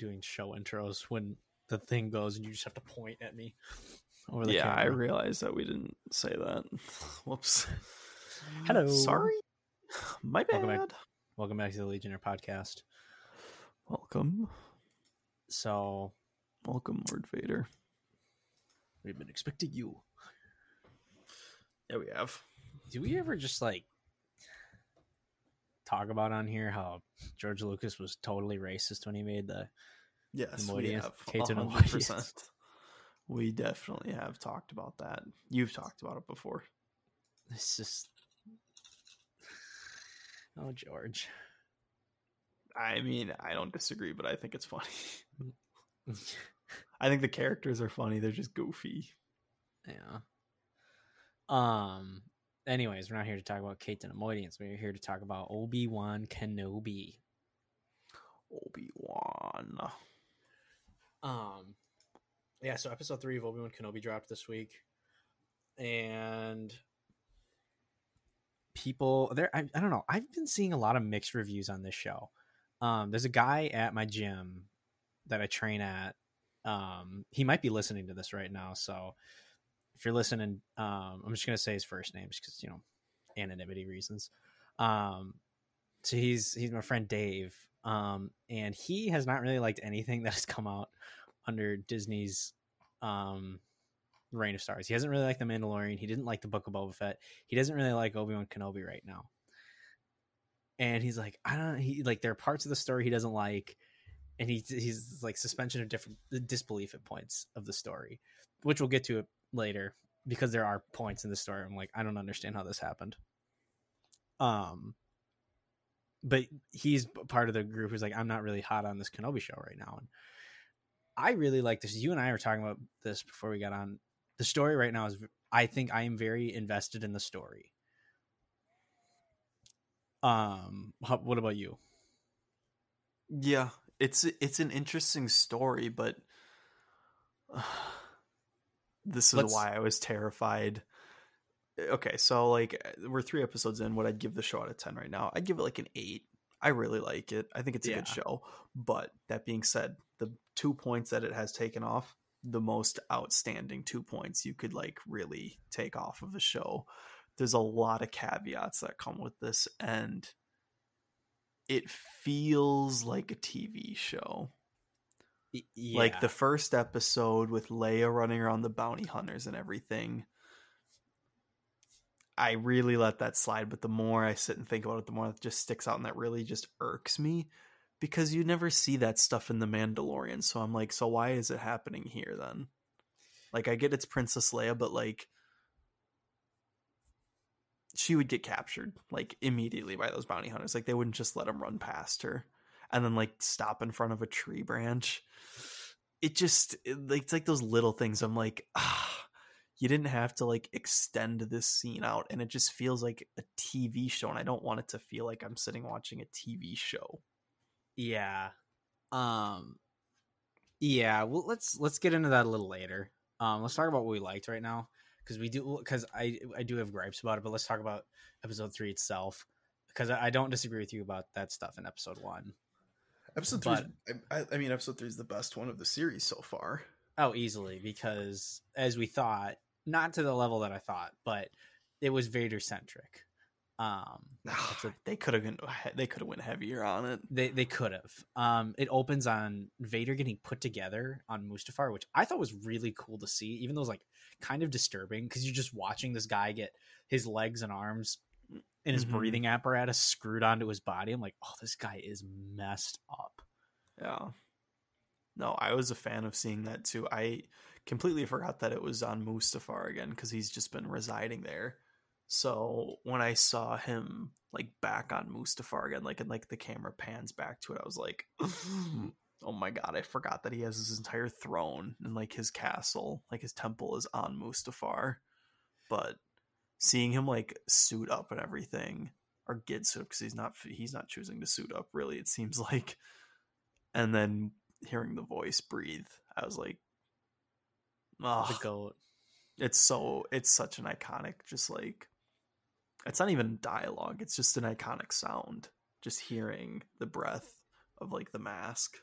doing show intros when the thing goes and you just have to point at me over the Yeah, I realized that we didn't say that. Whoops. Hello. Sorry. My bad. Welcome back. Welcome back to the Legionnaire podcast. Welcome. So Welcome, Lord Vader. we've been expecting you. Yeah, we have. Do we ever just like talk about on here how George Lucas was totally racist when he made the Yes, The we have. Kate and the 100%. We definitely have talked about that. You've talked about it before. it's just Oh George. I mean, I don't disagree, but I think it's funny. I think the characters are funny. They're just goofy. Yeah. Um. Anyways, we're not here to talk about Kate and the We're here to talk about Obi Wan Kenobi. Obi Wan. Um. Yeah. So episode three of Obi Wan Kenobi dropped this week, and people there. I, I don't know. I've been seeing a lot of mixed reviews on this show. Um. There's a guy at my gym that I train at. Um. He might be listening to this right now. So if you're listening, um, I'm just gonna say his first name because you know anonymity reasons. Um, so he's he's my friend Dave, um, and he has not really liked anything that has come out under Disney's um Reign of Stars. He hasn't really liked the Mandalorian. He didn't like the Book of Boba Fett. He doesn't really like Obi Wan Kenobi right now. And he's like, I don't. He like there are parts of the story he doesn't like, and he he's like suspension of different disbelief at points of the story, which we'll get to later because there are points in the story I'm like I don't understand how this happened. Um but he's part of the group who's like I'm not really hot on this Kenobi show right now and I really like this. You and I were talking about this before we got on. The story right now is I think I am very invested in the story. Um how, what about you? Yeah, it's it's an interesting story, but this is Let's- why I was terrified. Okay, so like uh, we're three episodes in. What I'd give the show out of ten right now, I'd give it like an eight. I really like it. I think it's a good show. But that being said, the two points that it has taken off, the most outstanding two points you could like really take off of the show. There's a lot of caveats that come with this, and it feels like a TV show. Y- Like the first episode with Leia running around the bounty hunters and everything. I really let that slide, but the more I sit and think about it, the more it just sticks out and that really just irks me because you never see that stuff in The Mandalorian. So I'm like, so why is it happening here then? Like, I get it's Princess Leia, but like, she would get captured like immediately by those bounty hunters. Like, they wouldn't just let them run past her and then like stop in front of a tree branch. It just like it's like those little things. I'm like, ah, you didn't have to like extend this scene out, and it just feels like a TV show, and I don't want it to feel like I'm sitting watching a TV show. Yeah. Um yeah, well let's let's get into that a little later. Um let's talk about what we liked right now cuz we do cuz I I do have gripes about it, but let's talk about episode 3 itself cuz I, I don't disagree with you about that stuff in episode 1. Episode three I, I mean, episode three is the best one of the series so far. Oh, easily because as we thought, not to the level that I thought, but it was Vader centric. Um a- they could have they could have went heavier on it. They they could have. Um, it opens on Vader getting put together on Mustafar, which I thought was really cool to see, even though it was like kind of disturbing because you're just watching this guy get his legs and arms and his Mhm. breathing apparatus screwed onto his body. I'm like, oh, this guy is messed up. Yeah. No, I was a fan of seeing that too. I completely forgot that it was on Mustafar again because he's just been residing there. So when I saw him like back on Mustafar again, like and like the camera pans back to it, I was like, "Oh my god!" I forgot that he has his entire throne and like his castle, like his temple is on Mustafar. But seeing him like suit up and everything, or get suit up because he's not he's not choosing to suit up. Really, it seems like and then hearing the voice breathe, I was like, oh The goat. It's so it's such an iconic, just like it's not even dialogue. It's just an iconic sound. Just hearing the breath of like the mask.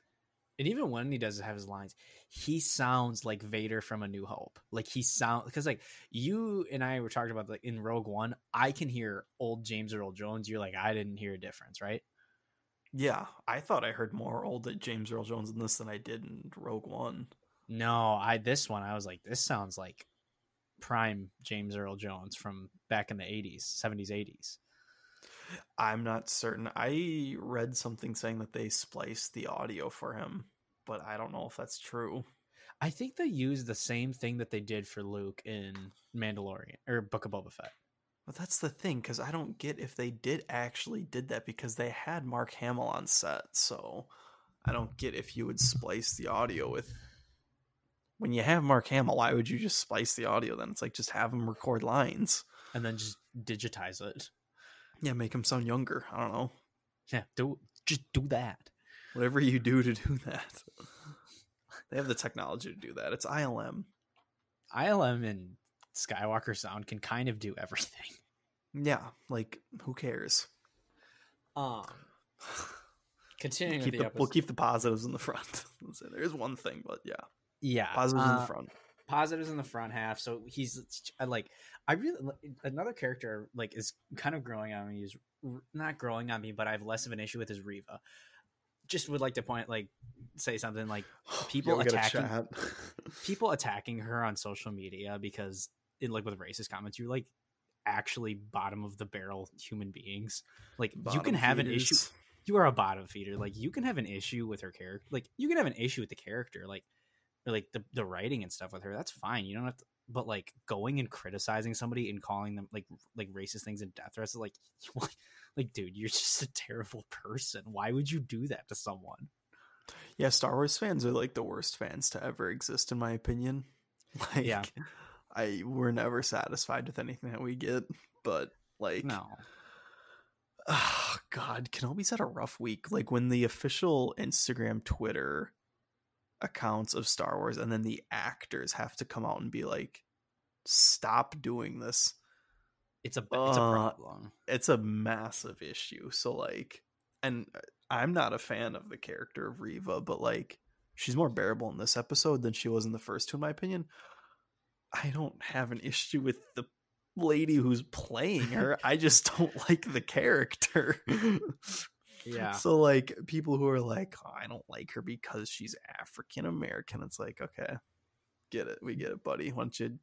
And even when he doesn't have his lines, he sounds like Vader from A New Hope. Like he sounds because like you and I were talking about like in Rogue One, I can hear old James Earl Jones. You're like, I didn't hear a difference, right? Yeah, I thought I heard more old James Earl Jones in this than I did in Rogue One. No, I this one I was like, this sounds like prime James Earl Jones from back in the 80s, 70s, 80s. I'm not certain. I read something saying that they spliced the audio for him, but I don't know if that's true. I think they used the same thing that they did for Luke in Mandalorian or Book of Boba Fett. But that's the thing, because I don't get if they did actually did that because they had Mark Hamill on set. So I don't get if you would splice the audio with. When you have Mark Hamill, why would you just splice the audio? Then it's like just have him record lines and then just digitize it. Yeah, make him sound younger. I don't know. Yeah, do just do that. Whatever you do to do that. they have the technology to do that. It's ILM. ILM and Skywalker Sound can kind of do everything. Yeah, like who cares? Um continuing keep the, the, we'll keep the positives in the front. there is one thing, but yeah, yeah, positives uh, in the uh, front. Positives in the front half. So he's like I really another character like is kind of growing on me. Is not growing on me, but I have less of an issue with his Reva. Just would like to point like say something like people attacking people attacking her on social media because in like with racist comments, you're like actually bottom of the barrel human beings. Like bottom you can have feeders. an issue. You are a bottom feeder. Like you can have an issue with her character. Like you can have an issue with the character. Like like the the writing and stuff with her. That's fine. You don't have to. But like going and criticizing somebody and calling them like like racist things and death threats, is like like dude, you're just a terrible person. Why would you do that to someone? Yeah, Star Wars fans are like the worst fans to ever exist, in my opinion. Like, yeah. I we're never satisfied with anything that we get, but like no. Oh God, Kenobi's had a rough week. Like when the official Instagram, Twitter accounts of Star Wars, and then the actors have to come out and be like, "Stop doing this." It's a it's a problem. Uh, it's a massive issue. So like, and uh, I'm not a fan of the character of Reva, but like, she's more bearable in this episode than she was in the first two, in my opinion. I don't have an issue with the lady who's playing her. I just don't like the character. yeah. So like people who are like, oh, I don't like her because she's African American. It's like, okay, get it. We get it, buddy. Why don't you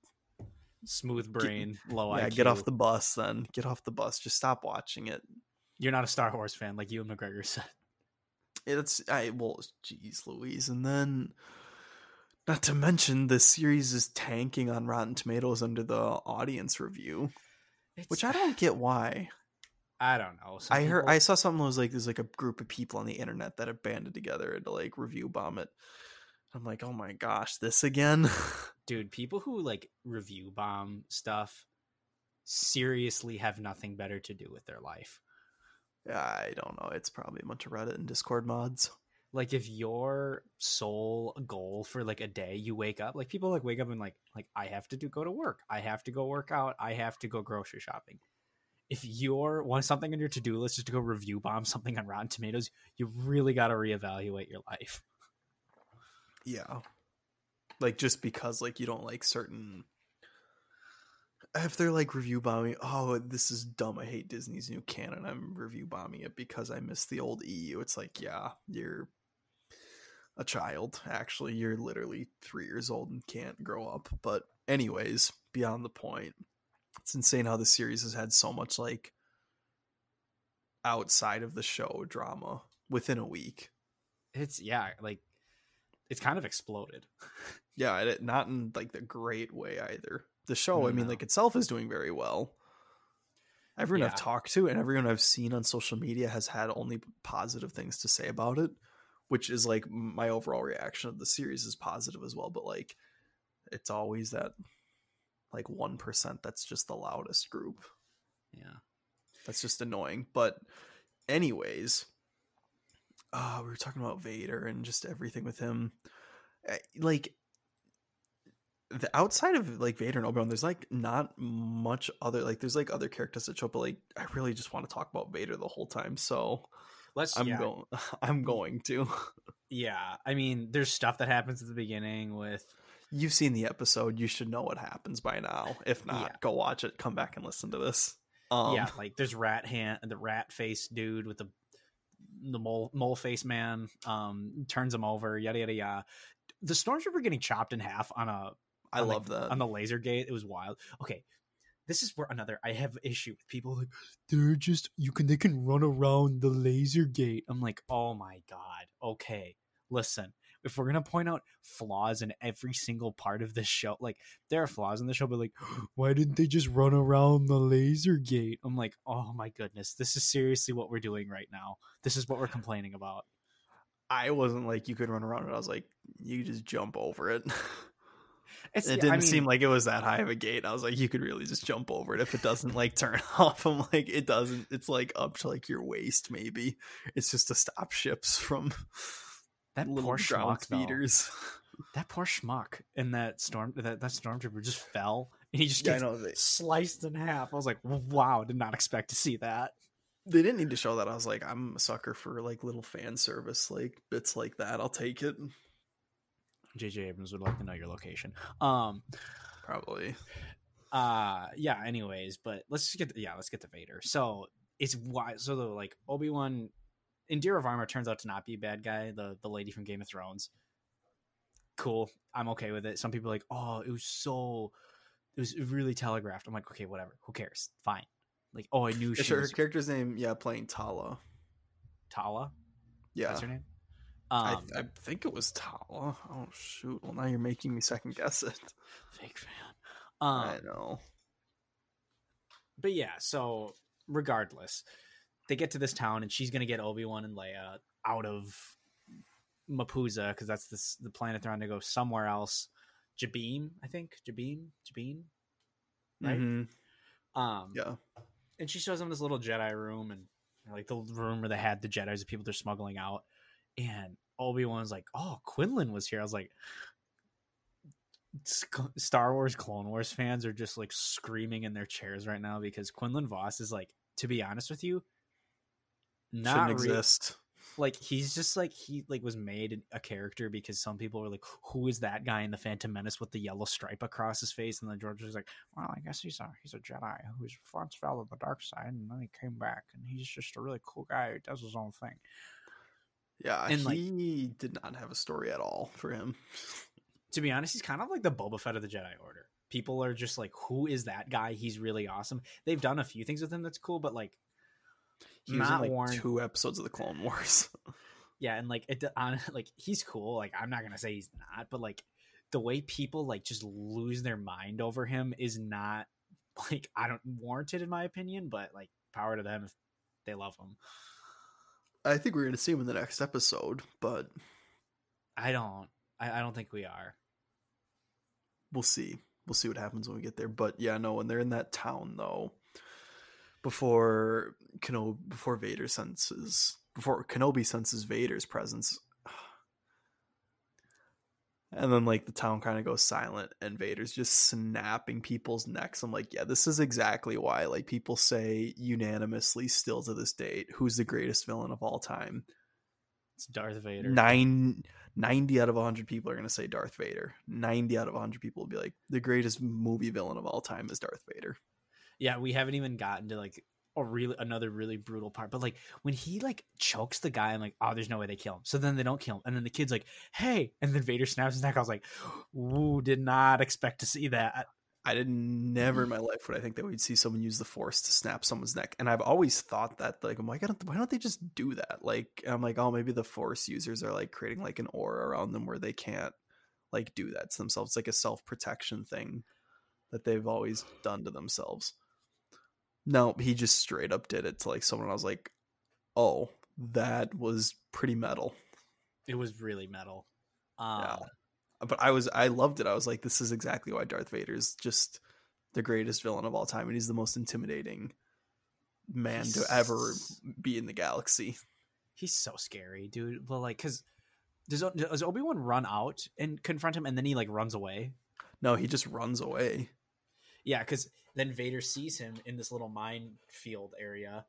smooth brain, get, low yeah, IQ. get off the bus then. Get off the bus. Just stop watching it. You're not a Star Wars fan like Ewan McGregor said. It's I well, geez, Louise, and then not to mention, the series is tanking on Rotten Tomatoes under the audience review, it's, which I don't get why. I don't know. Some I people... heard I saw something that was like there's like a group of people on the internet that have banded together to like review bomb it. I'm like, oh my gosh, this again, dude. People who like review bomb stuff seriously have nothing better to do with their life. Yeah, I don't know. It's probably a bunch of Reddit and Discord mods like if your sole goal for like a day you wake up like people like wake up and like like i have to do go to work i have to go work out i have to go grocery shopping if you're want something on your to-do list just to go review bomb something on rotten tomatoes you really got to reevaluate your life yeah like just because like you don't like certain if they're like review bombing, oh, this is dumb. I hate Disney's new canon. I'm review bombing it because I miss the old EU. It's like, yeah, you're a child. Actually, you're literally three years old and can't grow up. But, anyways, beyond the point, it's insane how the series has had so much like outside of the show drama within a week. It's yeah, like it's kind of exploded. yeah, it, not in like the great way either. The show, no. I mean, like itself is doing very well. Everyone yeah. I've talked to and everyone I've seen on social media has had only positive things to say about it which is like my overall reaction of the series is positive as well but like it's always that like 1% that's just the loudest group yeah that's just annoying but anyways uh we were talking about vader and just everything with him eh, like the outside of like Vader and Obi-Wan, there's like not much other like there's like other characters that show up, but like I really just want to talk about Vader the whole time. So Let's I'm yeah, going I'm going to. yeah. I mean, there's stuff that happens at the beginning with You've seen the episode, you should know what happens by now. If not, Yeah. go watch it, come back and listen to this. Um yeah, like there's rat hand, the rat face dude with the the mole mole face man um turns him over, yada yada yada. The stormtrooper getting chopped in half on a I on the- love that. on the laser gate. It was wild. Okay, this is where another I have issue with people like they're just you can they can run around the laser gate. I'm like, oh my god. Okay, listen. If we're gonna point out flaws in every single part of this show, like there are flaws in the show, but like, why didn't they just run around the laser gate? I'm like, oh my goodness, this is seriously what we're doing right now. This is what we're complaining about. I wasn't like you could run around it. I was like, you just jump over it. It's, it didn't mean, seem like it was that high of a gate. I was like, you could really just jump over it if it doesn't like turn off. I'm like, it doesn't. It's like up to like your waist, maybe. It's just to stop ships from that little poor schmuck speeders. that poor schmuck in that storm that, that stormtrooper just fell and he just Yeah, gets they, sliced in half. I was like, wow, did not expect to see that. they didn't need to show that. I was like, I'm a sucker for like little fan service, like bits like that. I'll take it. JJ Abrams would like to know your location. Um Probably. uh yeah, anyways, but let's just get yeah, let's get to Vader. So it's why so the like Obi-Wan Indira Varma turns out to not be a bad guy, the the lady from Game of Thrones. Cool. I'm okay with it. Some people are like, oh, it was so it was really telegraphed. I'm like, okay, whatever. Who cares? Fine. Like, oh, I knew Yeah, she sure, her was character's name, yeah, playing Tala. Tala. Yeah. That's her name. I, Um, I think it was Tala. Oh shoot! Well, now you're making me second guess it. fake fan. Um, I know. but yeah, so regardless, they get to this town and she's gonna get Obi Wan and Leia out of Mapuzo because that's this, the planet they're on to go somewhere else. Jabiim, I think Jabiim, Jabin. Right? Mhm. Um, Yeah. and she shows them this little Jedi room and like the room where they had the Jedi's, the people they're smuggling out. And Obi Wan's like, "Oh, Quinlan was here." I was like, Star Wars Clone Wars fans are just like screaming in their chairs right now because Quinlan Vos is like, to be honest with you, not Shouldn't re- exist. like he's just like he like was made a character because some people were like, "Who is that guy in the Phantom Menace with the yellow stripe across his face?" And then George was like, "Well, I guess he's a he's a Jedi who's once fell to the dark side and then he came back, and he's just a really cool guy who does his own thing." Yeah, and, like- he did not have a story at all for him. To be honest, he's kind of like the Boba Fett of the Jedi Order. People are just like, "Who is that guy? He's really awesome." They've done a few things with him that's cool, but like, He was in Not like Warren- two episodes of the Clone Wars. yeah, and like it on like he's cool. Like I'm not gonna say he's not, but like the way people like just lose their mind over him is not like I don't warranted in my opinion, but like power to them if they love him. I think we're gonna see him in the next episode, but I don't. I, I don't think we are. we'll see. We'll see what happens when we get there. But yeah, no, when they're in that town though, before Kenobi, before Vader senses, before Kenobi senses Vader's presence, and then like the town kind of goes silent, and Vader's just snapping people's necks. I'm like, yeah, this is exactly why like people say unanimously still to this date, who's the greatest villain of all time. It's Darth Vader. Nine, 90 out of 100 people are going to say Darth Vader. 90 out of 100 people will be like, the greatest movie villain of all time is Darth Vader. Yeah, we haven't even gotten to like a really another really brutal part. But like when he like chokes the guy, I'm like, oh, there's no way they kill him. So then they don't kill him, and then the kid's like, hey, and then Vader snaps his neck. I was like, ooh, did not expect to see that. I did never in my life would I think that we'd see someone use the force to snap someone's neck. And I've always thought that, like, I'm don't, why don't they just do that? Like, I'm like, oh, maybe the force users are like creating like an aura around them where they can't like do that to themselves. It's like a self protection thing that they've always done to themselves. No, he just straight up did it to like someone. I was like, oh, that was pretty metal. It was really metal. Um, Yeah. But I was, I loved it. I was like, this is exactly why Darth Vader is just the greatest villain of all time, and he's the most intimidating man to ever be in the galaxy. He's so scary, dude. Well, like, cause does does Obi Wan run out and confront him, and then he like runs away? No, he just runs away. Yeah, because then Vader sees him in this little minefield area,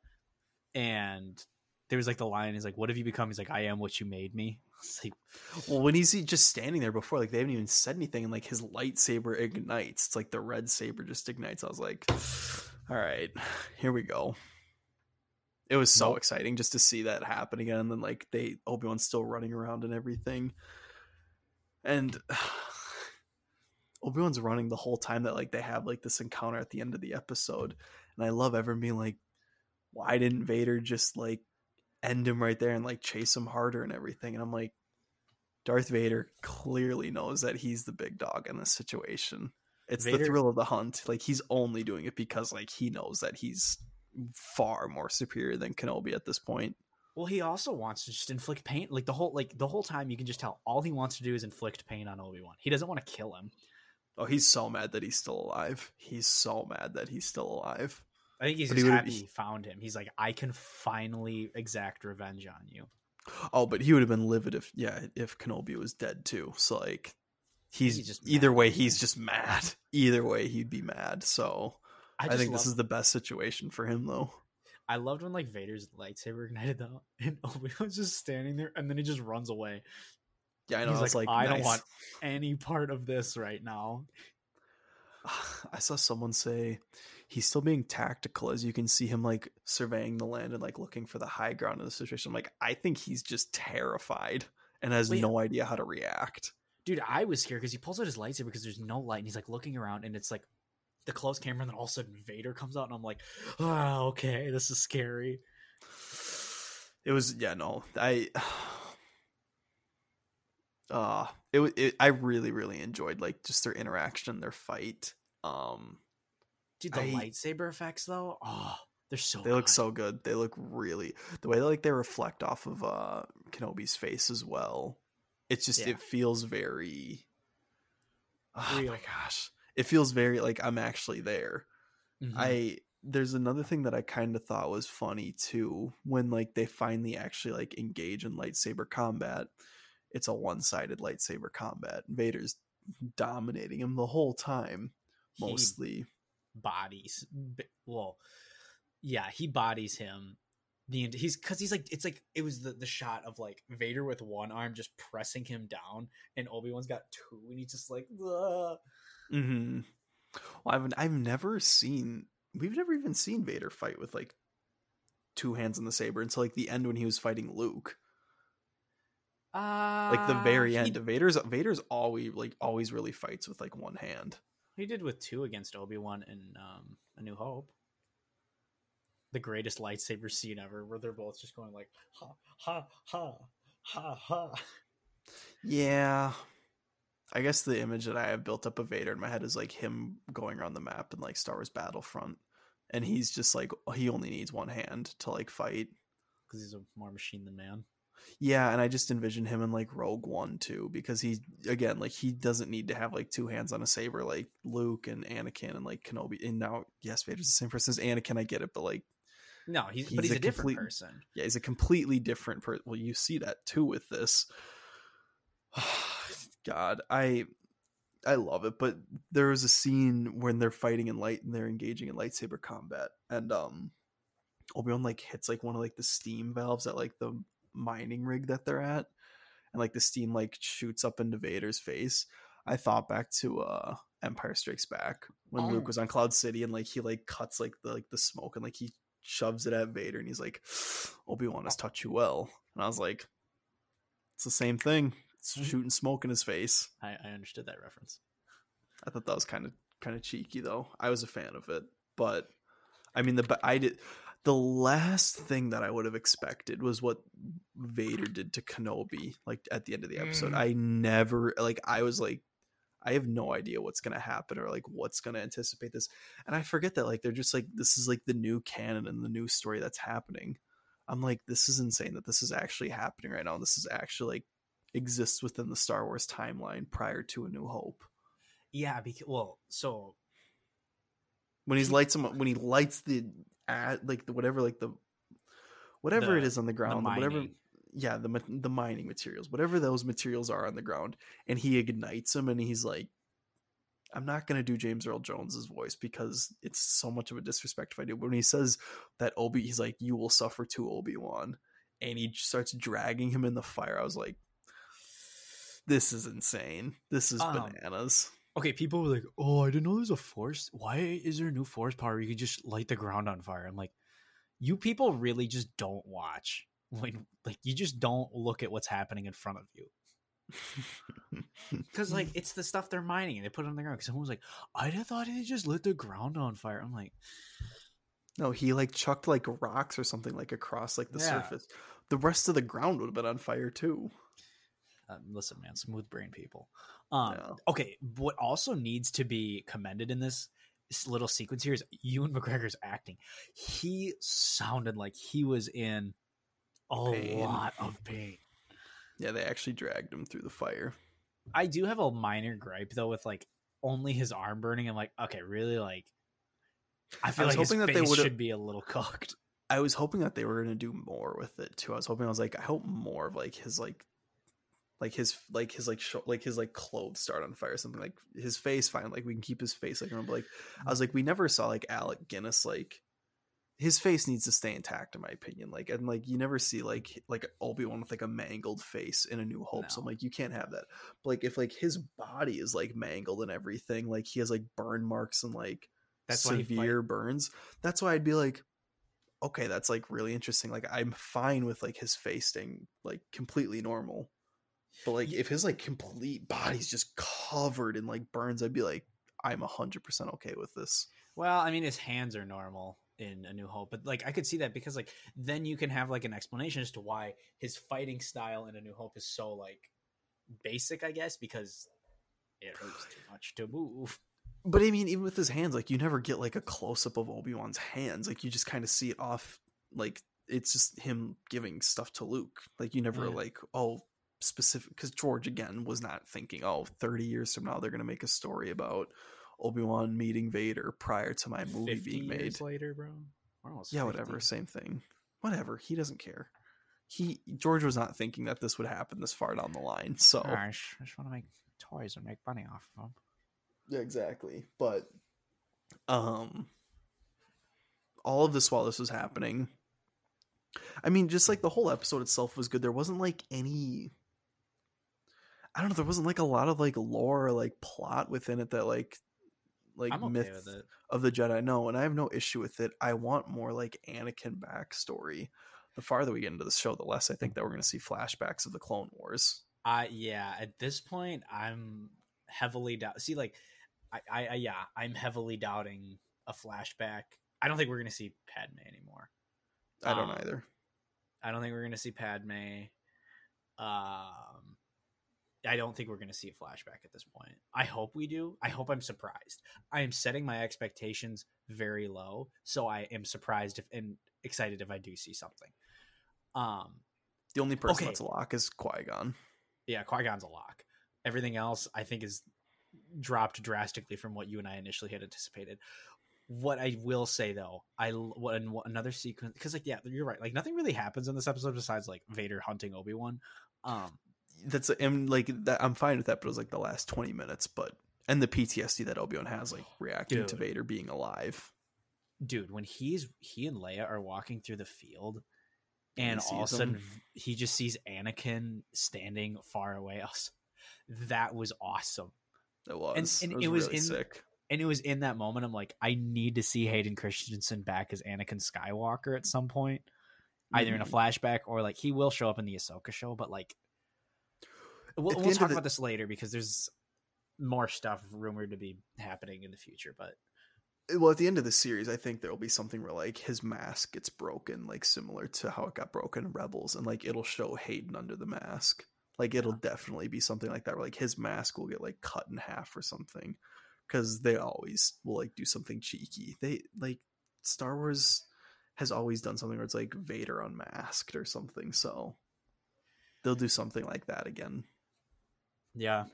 and there was like the line is like, "What have you become?" He's like, "I am what you made me." It's like, Well, when he's just standing there before, like they haven't even said anything, and like his lightsaber ignites. It's like the red saber just ignites. I was like, all right, here we go. It was so Nope. exciting just to see that happen again. And then like they Obi Wan's still running around and everything, and Obi Wan's running the whole time that like they have like this encounter at the end of the episode, and I love everyone being like, why didn't Vader just like end him right there and like chase him harder and everything? And I'm like. Darth Vader clearly knows that he's the big dog in this situation. It's the thrill of the hunt. Like he's only doing it because like he knows that he's far more superior than Kenobi at this point. well, he also wants to just inflict pain. Like the whole like the whole time, you can just tell all he wants to do is inflict pain on Obi Wan. He doesn't want to kill him. Oh, he's so mad that he's still alive. He's so mad that he's still alive. I think he's But just he happy he found him. He's like, I can finally exact revenge on you. Oh, but he would have been livid if yeah, if Kenobi was dead too. So like he's, he's just either mad. way he's just mad. Either way he'd be mad. So I, I, think this is the best situation for him though. I loved when like Vader's lightsaber ignited though, and Obi Wan's just standing there, and then he just runs away. Yeah, I know. He's I was like, like, I don't want any part of this right now. I saw someone say he's still being tactical as you can see him like surveying the land and like looking for the high ground in the situation. I'm like, I think he's just terrified and has Wait. no idea how to react. Dude, I was scared because he pulls out his lightsaber because there's no light, and he's like looking around, and it's like the close camera, and then all of a sudden Vader comes out, and I'm like, oh, okay, this is scary. It was yeah, no. I uh it, it I really really enjoyed like just their interaction, their fight. Um Dude, the I- lightsaber effects though, oh, they're so. they look so good. They look really the way like they reflect off of uh Kenobi's face as well. It's just Yeah. it feels very Oh Real. my gosh. It feels very like I'm actually there. Mhm. I there's another thing that I kind of thought was funny too when like they finally actually like engage in lightsaber combat. It's a one-sided lightsaber combat. Vader's dominating him the whole time He mostly. bodies. Well, yeah, he bodies him. The end. He's because he's like it's like it was the the shot of like Vader with one arm just pressing him down, and Obi Wan's got two, and he's just like, "Ugh." Mhm. Well, I've I've never seen we've never even seen Vader fight with like two hands on the saber until like the end when he was fighting Luke. Like the very Uh, end. Vader's Vader's always like always really fights with like one hand. He, he did with two against Obi Wan and um, A New Hope. The greatest lightsaber scene ever, where they're both just going like, ha ha ha ha ha. Yeah. I guess the image that I have built up of Vader in my head is like him going around the map in like Star Wars Battlefront. And he's just like he only needs one hand to like fight. Because he's a more machine than man. Yeah, and I just envision him in like Rogue One too, because he again like he doesn't need to have like two hands on a saber like Luke and Anakin and like Kenobi. And now, yes, Vader's the same person as Anakin. I get it, but like, No, he's, He's but he's a a, different complete- person. yeah, he's a completely different person. Well, you see that too with this. God, I I love it, but there was a scene when they're fighting in light and they're engaging in lightsaber combat, and um, Obi Wan like hits like one of like the steam valves at like the mining rig that they're at, and like the steam like shoots up into Vader's face. I thought back to uh Empire Strikes Back when Oh. Luke was on Cloud City and like he like cuts like the like the smoke and like he shoves it at Vader and he's like, Obi Wan has taught you well, and I was like, it's the same thing. It's Mhm. shooting smoke in his face. I, I understood that reference. I thought that was kind of kind of cheeky though. I was a fan of it, but I mean the I did the last thing that I would have expected was what Vader did to Kenobi like at the end of the episode. Mm. I never like I was like I have no idea what's going to happen or like what's going to anticipate this. And I forget that like they're just like this is like the new canon and the new story that's happening. I'm like this is insane that this is actually happening right now. This is actually like exists within the Star Wars timeline prior to A New Hope. Yeah, because well, so when he lights them up, when he lights the ad like the whatever like the whatever The- it is on the ground the whatever yeah the the mining materials whatever those materials are on the ground and he ignites them and he's like I'm not gonna do James Earl Jones's voice because it's so much of a disrespect if I do. But when he says that Obi, he's like, "You will suffer too, Obi Wan," and he starts dragging him in the fire. I was like, "This is insane. This is Um, bananas." Okay, people were like, "Oh, I didn't know there's a force. Why is there a new force power? where You can just light the ground on fire." I'm like, you people really just don't watch. Like, like you just don't look at what's happening in front of you. Because like it's the stuff they're mining and they put it on the ground. Because someone was like, "I thought they just lit the ground on fire." I'm like, no, he like chucked like rocks or something like across like the Yeah. surface. The rest of the ground would have been on fire too. um, "Listen, man, smooth brain people." Um, Yeah. okay, what also needs to be commended in this, little sequence here is Ewan McGregor's acting. He sounded like he was in a Pain. lot of pain. Yeah, they actually dragged him through the fire. I do have a minor gripe though with like only his arm burning. I'm like, okay, really? Like, I feel was like his hoping that they should be a little cooked. I was hoping that they were gonna do more with it too. I was hoping I was like, I hope more of like his like like his like his like sh- like his like clothes start on fire or something like his face fine like we can keep his face like remember like I was like we never saw like Alec Guinness like his face needs to stay intact in my opinion like and like you never see like like Obi-Wan with like a mangled face in a new hope so I'm like you can't have that. But like if like his body is like mangled and everything like he has like burn marks and like That's severe burns that's why I'd be like okay that's like really interesting like I'm fine with like his face staying like completely normal but like if his like complete body's just covered in like burns I'd be like I'm 100% okay with this Well, I mean, his hands are normal in A New Hope, but like I could see that because like then you can have like an explanation as to why his fighting style in A New Hope is so like basic, I guess, because it hurts too much to move. But I mean, even with his hands, like you never get like a close up of Obi Wan's hands. Like you just kind of see it off. Like it's just him giving stuff to Luke. Like you never Yeah. like oh specific because George again was not thinking oh 30 years from now they're gonna make a story about Obi Wan meeting Vader prior to my movie being made. later, bro. Yeah, 50. whatever, same thing. Whatever, he doesn't care. He George was not thinking that this would happen this far down the line. So I just, I just want to make toys and make money off of them. Yeah, exactly. But um all of this while this was happening. I mean, just like the whole episode itself was good. There wasn't like any I don't know, there wasn't like a lot of like lore or like plot within it that like like okay myth of the Jedi. No, and I have no issue with it. I want more like Anakin backstory. The farther we get into the show, the less I think that we're gonna see flashbacks of the Clone Wars. I yeah, at this point, I'm heavily doubt. See, like, I, I, I yeah, I'm heavily doubting a flashback. I don't think we're gonna see Padme anymore. I don't Um, either. I don't think we're gonna see Padme. Um, I don't think we're gonna see a flashback at this point. I hope we do. I hope I'm surprised. I am setting my expectations very low, so I am surprised if and excited if I do see something. Um, The only person okay. that's a lock is Qui Gon. yeah, Qui Gon's a lock. Everything else, I think, is dropped drastically from what you and I initially had anticipated. What I will say though, I what what- another sequence because like yeah, you're right. Like nothing really happens in this episode besides like Vader hunting Obi Wan. Um, that's and like that i'm fine with that but it was like the last 20 minutes but and the ptsd that obi-wan has like reacting to vader being alive dude, when he's he and Leia are walking through the field, and all of a sudden them. he just sees Anakin standing far away. Was- That was awesome. it was and it was, it was really in- sick and it was in that moment i'm like i need to see hayden christensen back as anakin skywalker at some point either in a Mhm. flashback or like he will show up in the ahsoka show but like we'll, we'll talk the- about this later because there's more stuff rumored to be happening in the future but uh, well at the end of the series i think there'll be something where like his mask gets broken like similar to how it got broken in rebels and like it'll show hayden under the mask. Like it'll definitely be something like that where like his mask will get like cut in half or something because they always will like do something cheeky. They like star wars has always done something where it's like vader unmasked or something so they'll do something like that again yeah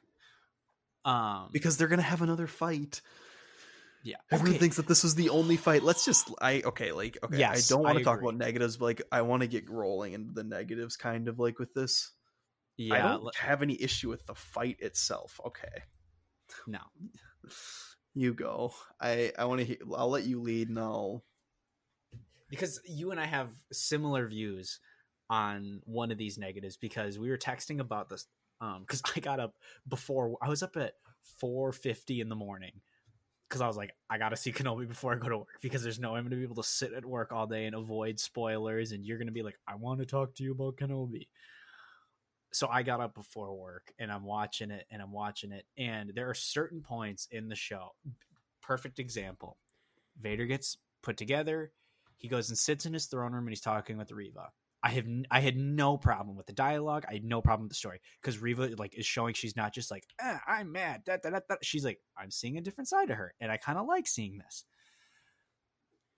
um because they're gonna have another fight yeah Everyone okay. thinks that this was the only fight. Let's just I okay, like okay, Yes, I don't want to talk about negatives, but like I want to get rolling into the negatives kind of like with this. Yeah. I don't let- have any issue with the fight itself. Okay. no You go. I I want to. He- I'll let you lead. No. because you and I have similar views on one of these negatives because we were texting about this um because I got up before I was up at 4:50 in the morning because I was like I got to see Kenobi before I go to work because there's no way I'm to be able to sit at work all day and avoid spoilers and you're to be like I want to talk to you about Kenobi. So I got up before work and I'm watching it and I'm watching it and there are certain points in the show perfect example. Vader gets put together, he goes and sits in his throne room and he's talking with Reva. I have I had no problem with the dialogue. I had no problem with the story because Reva like is showing she's not just like eh, I'm mad. Da, da, da. She's like I'm seeing a different side of her, and I kind of like seeing this.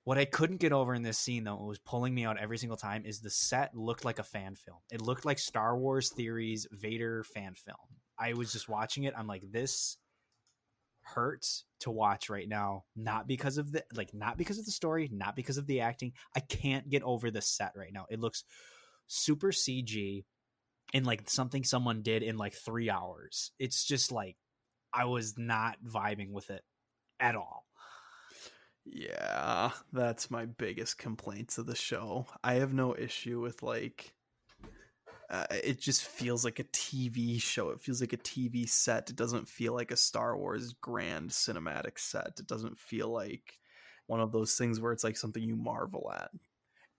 What I couldn't get over in this scene though, it was pulling me out every single time, is the set looked like a fan film. It looked like Star Wars Theories Vader fan film. I was just watching it. I'm like, this hurts to watch right now not because of the like not because of the story not because of the acting i can't get over the set right now. It looks super cg and like something someone did in like three hours. It's just like i was not vibing with it at all. Yeah, that's my biggest complaints of the show. I have no issue with like uh, it just feels like a TV show. It feels like a TV set. It doesn't feel like a Star Wars grand cinematic set. It doesn't feel like one of those things where it's like something you marvel at.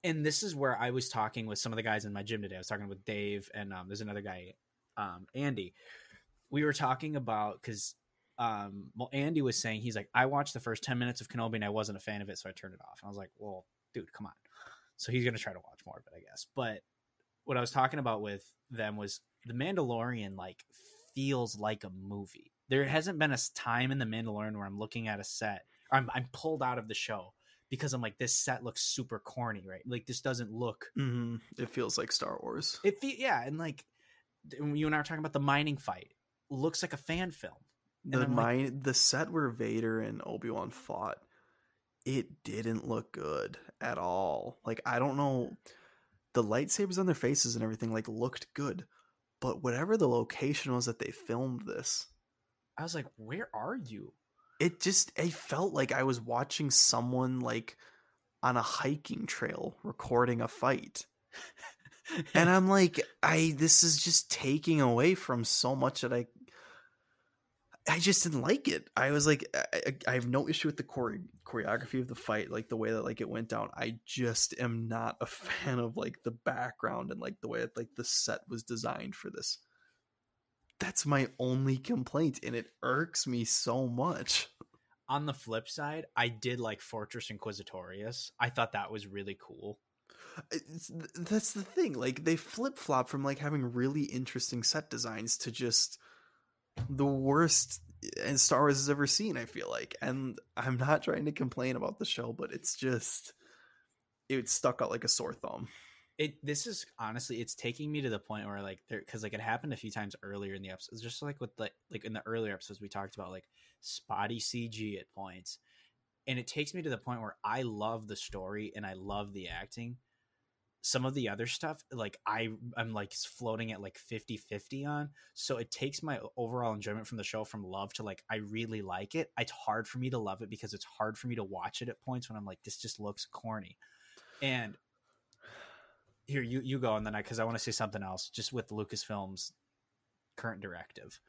and this is where I was talking with some of the guys in my gym today. I was talking with Dave and um, there's another guy, um, Andy. We were talking about because um, well, Andy was saying he's like, I watched the first ten minutes of Kenobi and I wasn't a fan of it, so I turned it off. And I was like, well, dude, come on. So he's gonna try to watch more of it, I guess. But what I was talking about with them was the Mandalorian like feels like a movie. There hasn't been a time in the Mandalorian where I'm looking at a set, I'm, I'm pulled out of the show because I'm like, this set looks super corny, right? Like this doesn't look. Mm-hmm. It feels like Star Wars. It fe- yeah, and like you and I were talking about the mining fight, looks like a fan film. the I'm like- mine, the set where Vader and Obi Wan fought, it didn't look good at all. Like I don't know, the lightsabers on their faces and everything like looked good, but whatever the location was that they filmed this, I was like, where are you? it just it felt like I was watching someone like on a hiking trail recording a fight. and I'm like, I this is just taking away from so much that I I just didn't like it. I was like, I, I- have no issue with the chore- choreography of the fight, like the way that like it went down. I just am not a fan of like the background and like the way that like the set was designed for this. That's my only complaint, and it irks me so much. On the flip side, I did like Fortress Inquisitorius. I thought that was really cool. It's, that's the thing. Like they flip flop from like having really interesting set designs to just the worst Star Wars has ever seen. I feel like, and I'm not trying to complain about the show, but it's just it stuck out like a sore thumb. It this is honestly, it's taking me to the point where like there because like it happened a few times earlier in the episodes, just like with like like in the earlier episodes we talked about like spotty CG at points, and it takes me to the point where I love the story and I love the acting. Some of the other stuff, like I, I'm like floating at like 50 50 on. So it takes my overall enjoyment from the show from love to like, I really like it. It's hard for me to love it because it's hard for me to watch it at points when I'm like, this just looks corny. And here, you, you go. And then I, cause I want to say something else just with Lucasfilm's current directive.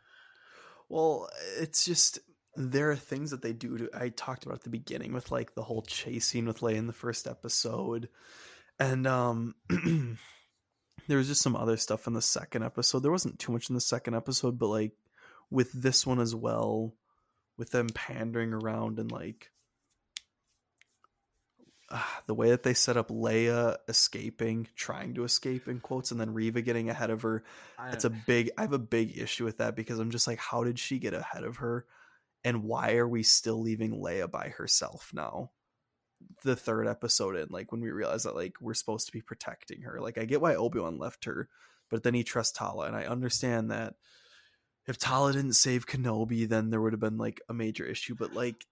Well, it's just there are things that they do to I talked about at the beginning with like the whole chase scene with Leia in the first episode. And um there was just some other stuff in the second episode. There wasn't too much in the second episode, but like with this one as well, with them pandering around and like ah, the way that they set up Leia escaping, trying to escape in quotes, and then Reva getting ahead of her that's a big I have a big issue with that because I'm just like how did she get ahead of her and why are we still leaving Leia by herself now? The third episode in like when we realize that like we're supposed to be protecting her. Like I get why Obi-Wan left her, but then he trusts Tala and I understand that if Tala didn't save Kenobi then there would have been like a major issue, but like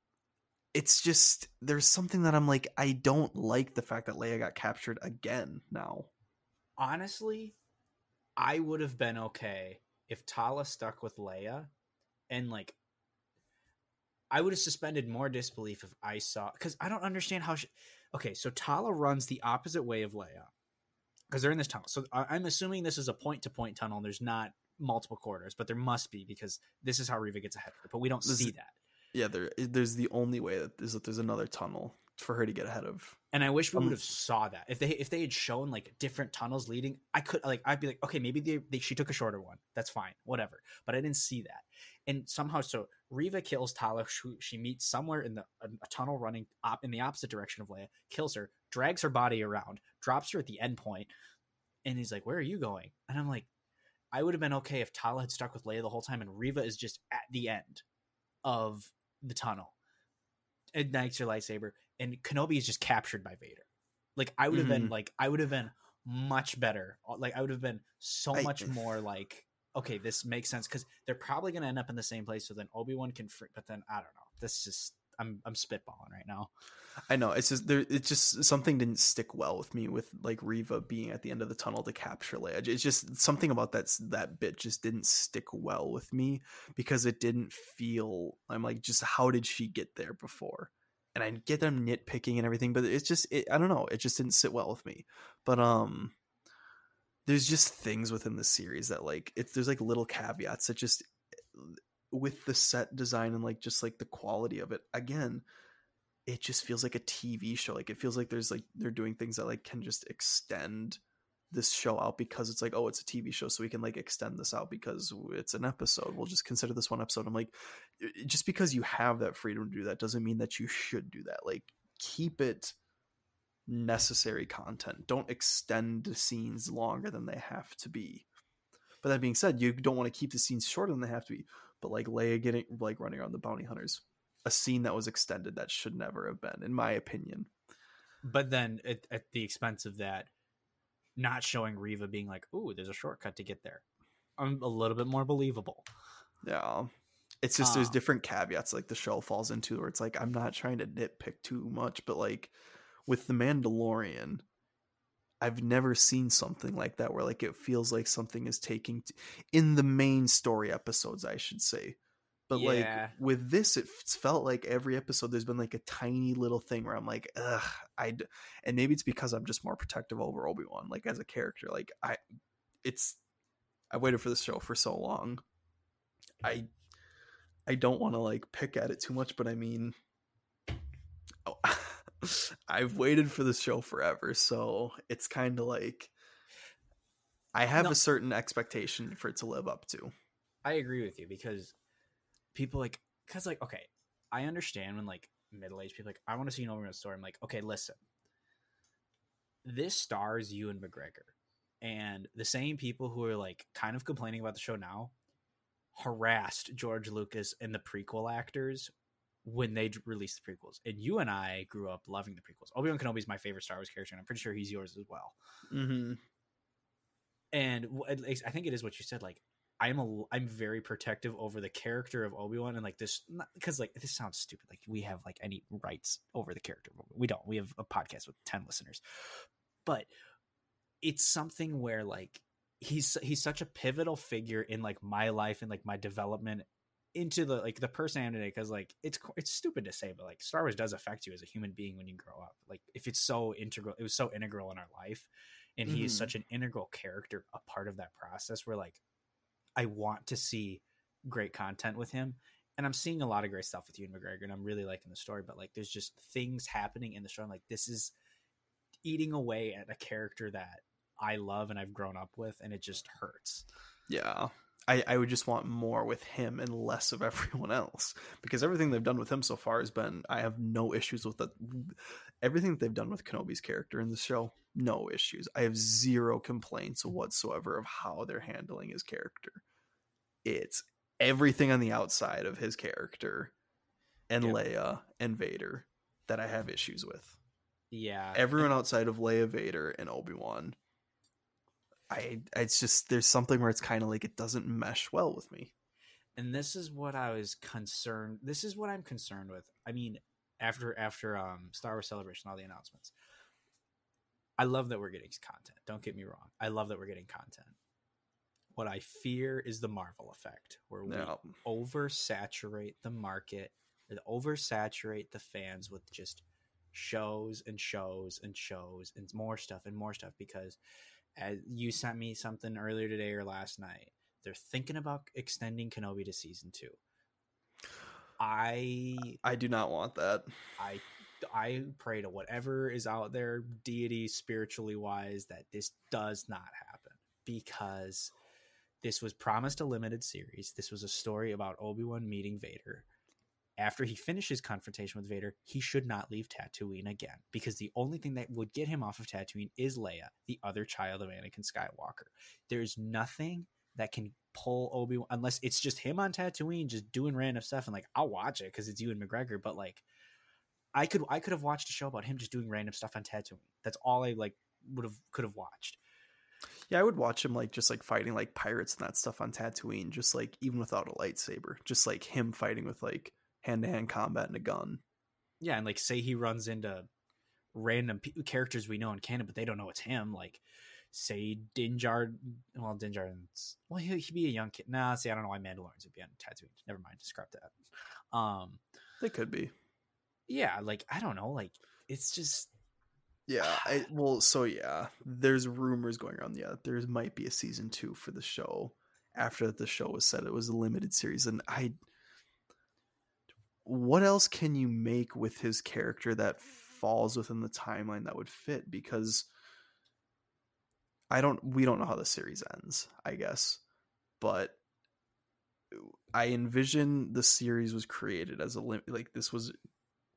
it's just there's something that I'm like I don't like the fact that Leia got captured again now. honestly, I would have been okay if Tala stuck with Leia and like I would have suspended more disbelief if I saw because I don't understand how. She, okay, so Tala runs the opposite way of Leia because they're in this tunnel. So I, I'm assuming this is a point to point tunnel. And there's not multiple corridors, but there must be because this is how Reva gets ahead of her. But we don't This see is- that. Yeah, there. There's the only way that is that there's another tunnel for her to get ahead of. And I wish we Um, would have saw that. If they if they had shown like different tunnels leading, I could like I'd be like, okay, maybe they, they she took a shorter one. That's fine, whatever. But I didn't see that. And somehow, so Reva kills Tala. She, she meets somewhere in the a, a tunnel running op, in the opposite direction of Leia. Kills her, drags her body around, drops her at the end point, and he's like, "Where are you going?" And I'm like, I would have been okay if Tala had stuck with Leia the whole time, and Reva is just at the end of the tunnel, ignites her lightsaber, and Kenobi is just captured by Vader. Like I would have been Mhm. like I would have been much better. Like I would have been so I- much more like okay, this makes sense because they're probably going to end up in the same place. So then Obi Wan can, free, but then I don't know. This just I'm I'm spitballing right now. I know it's just there. It's just something didn't stick well with me with like Reva being at the end of the tunnel to capture Leia. It's just something about that that bit just didn't stick well with me because it didn't feel. I'm like, just how did she get there before? And I get them nitpicking and everything, but it's just it, I don't know. It just didn't sit well with me. But um, there's just things within the series that like it's there's like little caveats that just eh, with the set design and like just like the quality of it again it just feels like a TV show. Like it feels like there's like they're doing things that like can just extend this show out because it's like oh it's a TV show so we can like extend this out because it's an episode. We'll just consider this one episode. I'm like eh, just because you have that freedom to do that doesn't mean that you should do that. Like keep it necessary content. Don't extend scenes longer than they have to be. But that being said, you don't want to keep the scenes shorter than they have to be. But like Leia getting like running around the bounty hunters, a scene that was extended that should never have been, in my opinion. But then at, at the expense of that, not showing Reva being like, "Ooh, there's a shortcut to get there." I'm a little bit more believable. Yeah. It's just there's Ah. different caveats like the show falls into where it's like I'm not trying to nitpick too much, but like with the Mandalorian, I've never seen something like that where like it feels like something is taking t- in the main story episodes, I should say. But Yeah. like with this, it felt like every episode there's been like a tiny little thing where I'm like, ugh, I, d-" and maybe it's because I'm just more protective over Obi Wan, like as a character. Like I, it's, I waited for this show for so long. I, I don't want to like pick at it too much, but I mean, oh, I've waited for this show forever, so it's kind of like I have No. a certain expectation for it to live up to. I agree with you because people like because like okay, I understand when like middle aged people like I want to see an Wan story. I'm like, okay, listen, this stars Ewan McGregor, and the same people who are like kind of complaining about the show now harassed George Lucas and the prequel actors when they d- released the prequels. And you and I grew up loving the prequels. Obi Wan Kenobi is my favorite Star Wars character, and I'm pretty sure he's yours as well. Mm-hmm. and w- at least I think it is what you said. Like I'm a I'm very protective over the character of Obi Wan, and like this because like this sounds stupid. Like we have like any rights over the character. of We don't. We have a podcast with ten listeners, but it's something where like he's he's such a pivotal figure in like my life and like my development into the like the personality because like it's it's stupid to say but like star wars does affect you as a human being when you grow up like if it's so integral it was so integral in our life and he is Mhm. such an integral character a part of that process where like i want to see great content with him and i'm seeing a lot of great stuff with Ewan McGregor and i'm really liking the story but like there's just things happening in the show I'm like this is eating away at a character that i love and i've grown up with and it just hurts Yeah. I, I would just want more with him and less of everyone else because everything they've done with him so far has been I have no issues with that. Everything that they've done with Kenobi's character in the show, no issues. I have zero complaints whatsoever of how they're handling his character. It's everything on the outside of his character and. Leia and Vader that I have issues with. yeah Everyone outside of Leia, Vader, and Obi Wan, I it's just there's something where it's kind of like it doesn't mesh well with me. and this is what I was concerned. This is what I'm concerned with. I mean, after after um Star Wars Celebration, all the announcements. I love that we're getting content. Don't get me wrong. I love that we're getting content. What I fear is the Marvel effect, where we oversaturate the market They oversaturate the fans with just shows and shows and shows and more stuff and more stuff because as you sent me something earlier today or last night. They're thinking about extending kenobi to season two. I I do not want that. i i pray to whatever is out there deity spiritually wise that this does not happen because this was promised a limited series. This was a story about obi-wan meeting vader after he finishes confrontation with Vader, he should not leave Tatooine again because the only thing that would get him off of Tatooine is Leia, the other child of Anakin Skywalker. There's nothing that can pull Obi Wan unless it's just him on Tatooine just doing random stuff and like I'll watch it because it's Ewan McGregor, but like I could I could have watched a show about him just doing random stuff on Tatooine. That's all I like would have could have watched. Yeah, I would watch him like just like fighting like pirates and that stuff on Tatooine, just like even without a lightsaber, just like him fighting with like hand to hand combat and a gun. Yeah, and like say he runs into random pe- characters we know in canon, but they don't know it's him. Like say Dinjar, well Dinjar's, well he, he'd be a young kid. Nah, see I don't know why Mandalorians would be on Tatooine. Never mind, scrap that. Um, They could be. yeah, like I don't know, like it's just Yeah. I, well, so yeah, there's rumors going around. Yeah, there might be a season two for the show after the show was said it was a limited series, and I. What else can you make with his character that falls within the timeline that would fit? Because I don't. We don't know how the series ends. I guess, but I envision the series was created as a like this was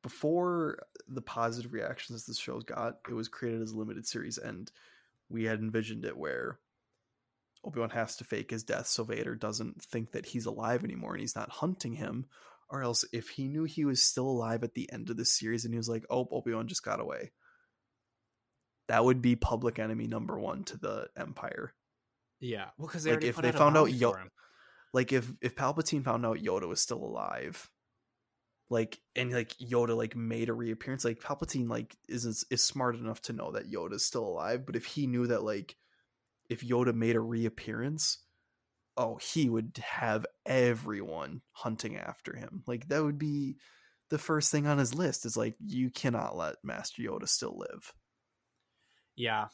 before the positive reactions this show's got, it was created as a limited series, and we had envisioned it where Obi Wan has to fake his death so Vader doesn't think that he's alive anymore and he's not hunting him. Or else, if he knew he was still alive at the end of the series and he was like, "Oh, Obi Wan just got away," that would be public enemy number one to the Empire. yeah, well because Like, if they found out Yo- Like if if Palpatine found out Yoda was still alive, like and like Yoda like made a reappearance, like Palpatine like isn't is smart enough to know that Yoda's still alive. But if he knew that like if Yoda made a reappearance, oh, he would have everyone hunting after him. Like that would be the first thing on his list. Is like you cannot let Master Yoda still live. yeah.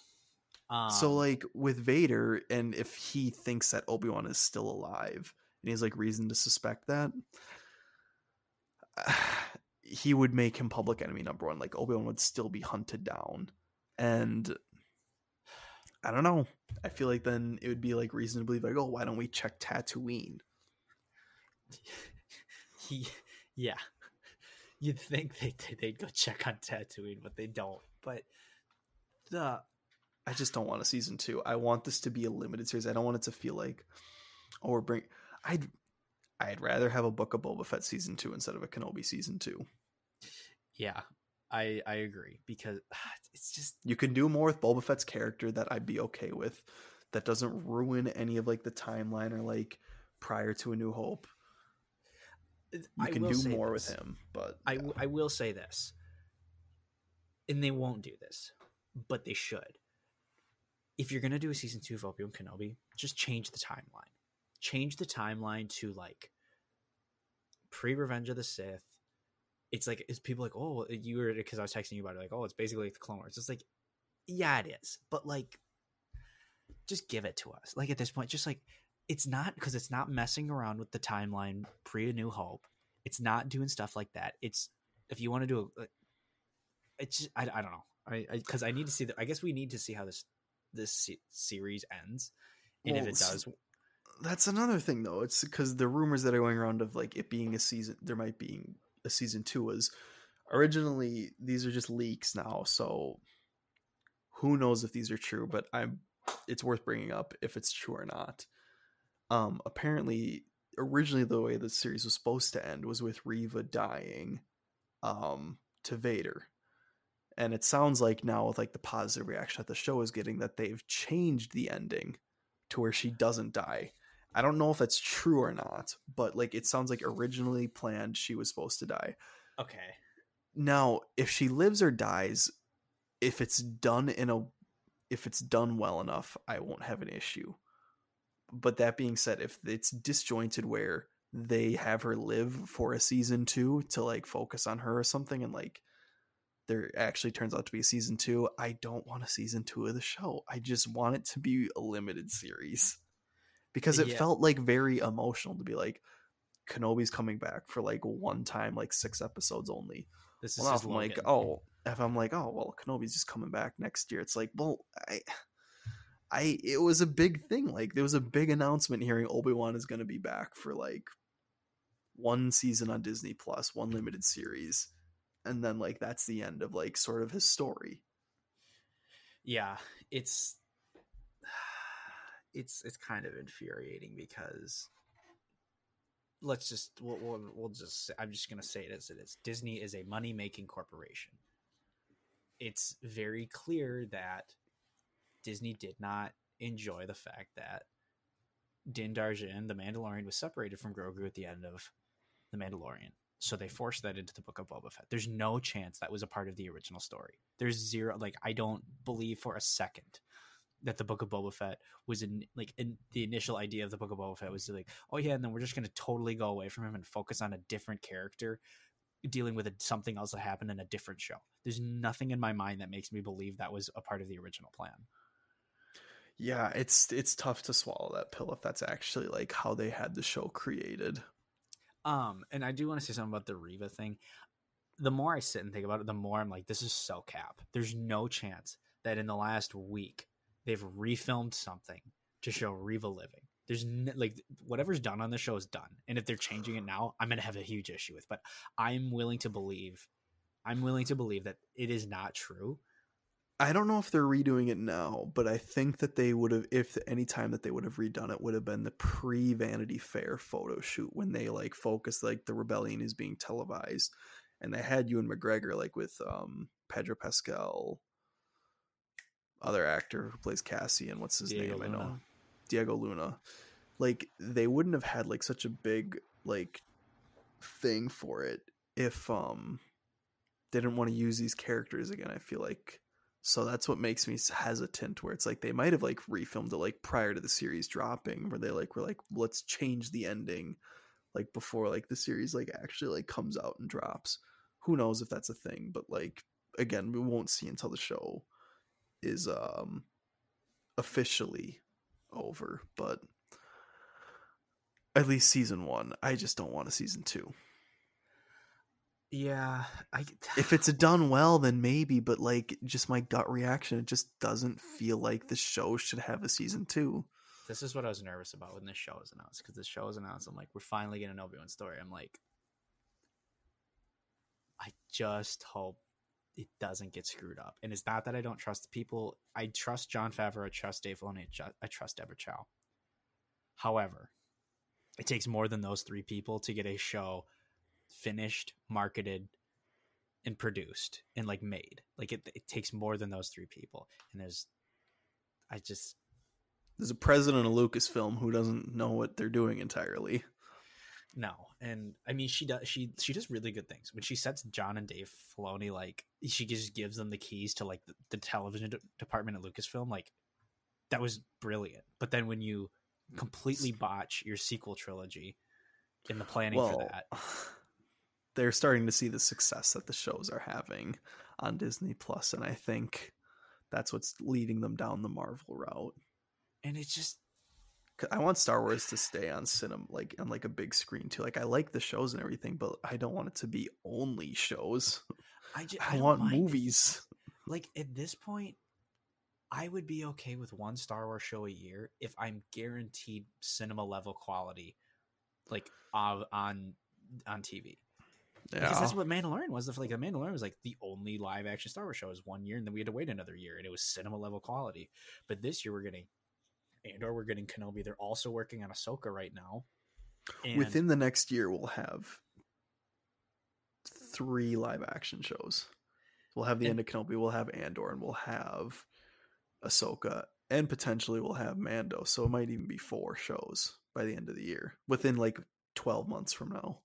Um, so like with Vader, and if he thinks that Obi Wan is still alive, and he has like reason to suspect that, he would make him public enemy number one. Like Obi Wan would still be hunted down, and I don't know. I feel like then it would be like reason to believe like, oh, why don't we check Tatooine? yeah, you'd think they they'd go check on Tatooine, but they don't. But the I just don't want a season two. I want this to be a limited series. I don't want it to feel like, oh, we're bring. I'd I'd rather have a Book of Boba Fett season two instead of a Kenobi season two. yeah, I I agree because it's just You can do more with Boba Fett's character that I'd be okay with. That doesn't ruin any of like the timeline or like prior to A New Hope. You I can do more this. with him, but I, yeah. w- I will say this, and they won't do this, but they should. If you're gonna do a season two of Obi Wan Kenobi, just change the timeline. Change the timeline to like pre Revenge of the Sith. It's like it's people like, oh, you were because I was texting you about it, like, oh, it's basically like the Clone Wars. It's like, yeah, it is, but like, just give it to us. Like at this point, just like it's not because it's not messing around with the timeline pre A New Hope. It's not doing stuff like that. It's if you want to do a, it's just, I, I don't know. I because I, need to see that. I guess we need to see how this this se- series ends, and Well, if it does, that's another thing though. It's because the rumors that are going around of like it being a season, there might be a season two. Was originally these are just leaks now, so who knows if these are true? But I'm, it's worth bringing up if it's true or not. Um, apparently, originally the way the series was supposed to end was with Reva dying, um, to Vader. And it sounds like now with like the positive reaction that the show is getting that they've changed the ending to where she doesn't die. I don't know if that's true or not, but like it sounds like originally planned she was supposed to die. okay, Now, if she lives or dies, if it's done in a if it's done well enough, I won't have an issue. But that being said, if it's disjointed where they have her live for a season two to like focus on her or something and like there actually turns out to be a season two i don't want a season two of the show i just want it to be a limited series because it Yeah. felt like very emotional to be like kenobi's coming back for like one time like six episodes only This is well, his like, oh, if I'm like, oh, well, Kenobi's just coming back next year, it's like, well, I, I, it was a big thing. Like, there was a big announcement hearing Obi Wan is going to be back for like one season on Disney Plus, one limited series, and then like that's the end of like sort of his story. yeah it's it's it's kind of infuriating because let's just we'll, we'll, we'll just i'm just to say it as it is. Disney is a money making corporation. It's very clear that disney did not enjoy the fact that din Djarin, the mandalorian was separated from grogu at the end of the mandalorian. So they forced that into the book of boba fett. There's no chance that was a part of the original story. There's zero like i don't believe for a second that the book of boba fett was in like in the initial idea of the book of boba fett was like oh yeah and then we're just going to totally go away from him and focus on a different character dealing with a, something else that happened in a different show there's nothing in my mind that makes me believe that was a part of the original plan Yeah, it's it's tough to swallow that pill if that's actually like how they had the show created. Um, and I do want to say something about the Reva thing. The more I sit and think about it, the more I'm like, this is so cap. There's no chance that in the last week they've refilmed something to show Reva living. There's like whatever's done on the show is done, and if they're changing it now, I'm gonna have a huge issue with. But I'm willing to believe, I'm willing to believe that it is not true. I don't know if they're redoing it now, but I think that they would have, if any time that they would have redone it, would have been the pre Vanity Fair photo shoot when they like focused like the rebellion is being televised, and they had Ewan McGregor like with um Pedro Pascal, other actor who plays Cassian, and what's his Diego name? I know Diego Luna. Like they wouldn't have had like such a big like thing for it if um they didn't want to use these characters again. I feel like so that's what makes me hesitant. Where it's like they might have like refilmed it like prior to the series dropping, where they like were like let's change the ending like before like the series like actually like comes out and drops. Who knows if that's a thing? But like again, we won't see until the show is um officially over. But at least season one. I just don't want a season two. Yeah, I if it's done well then maybe but like just my gut reaction it just doesn't feel like the show should have a season two this is what I was nervous about when this show was announced because this show was announced. I'm like, we're finally getting an Obi Wan story. I'm like, I just hope it doesn't get screwed up. And it's not that I don't trust the people. I trust Jon Favreau. I trust Dave Filoni. I I trust Deborah Chow. However, it takes more than those three people to get a show finished, marketed, and produced and like made. Like it, it takes more than those three people. And there's, I just there's a president of lucasfilm who doesn't know what they're doing entirely No, and I mean she does she she does really good things. When she sets Jon and Dave Filoni like she just gives them the keys to like the, the television de- department at Lucasfilm like that was brilliant. But then when you completely botch your sequel trilogy in the planning for that, they're starting to see the success that the shows are having on disney plus and i think that's what's leading them down the marvel route. And it's just I want Star Wars to stay on cinema, like on like a big screen too. Like I like the shows and everything, but I don't want it to be only shows. I just I, don't want mind movies. Like at this point, I would be okay with one Star Wars show a year if I'm guaranteed cinema level quality, like on on on TV. Because that's what Mandalorian was. Like the Mandalorian was like the only live action Star Wars show was one year, and then we had to wait another year, and it was cinema level quality. But this year we're getting Andor, we're getting Kenobi. They're also working on Ahsoka right now. And within the next year we'll have three live action shows. We'll have the And- end of Kenobi, we'll have Andor, and we'll have Ahsoka, and potentially we'll have Mando. So it might even be four shows by the end of the year, within like twelve months from now.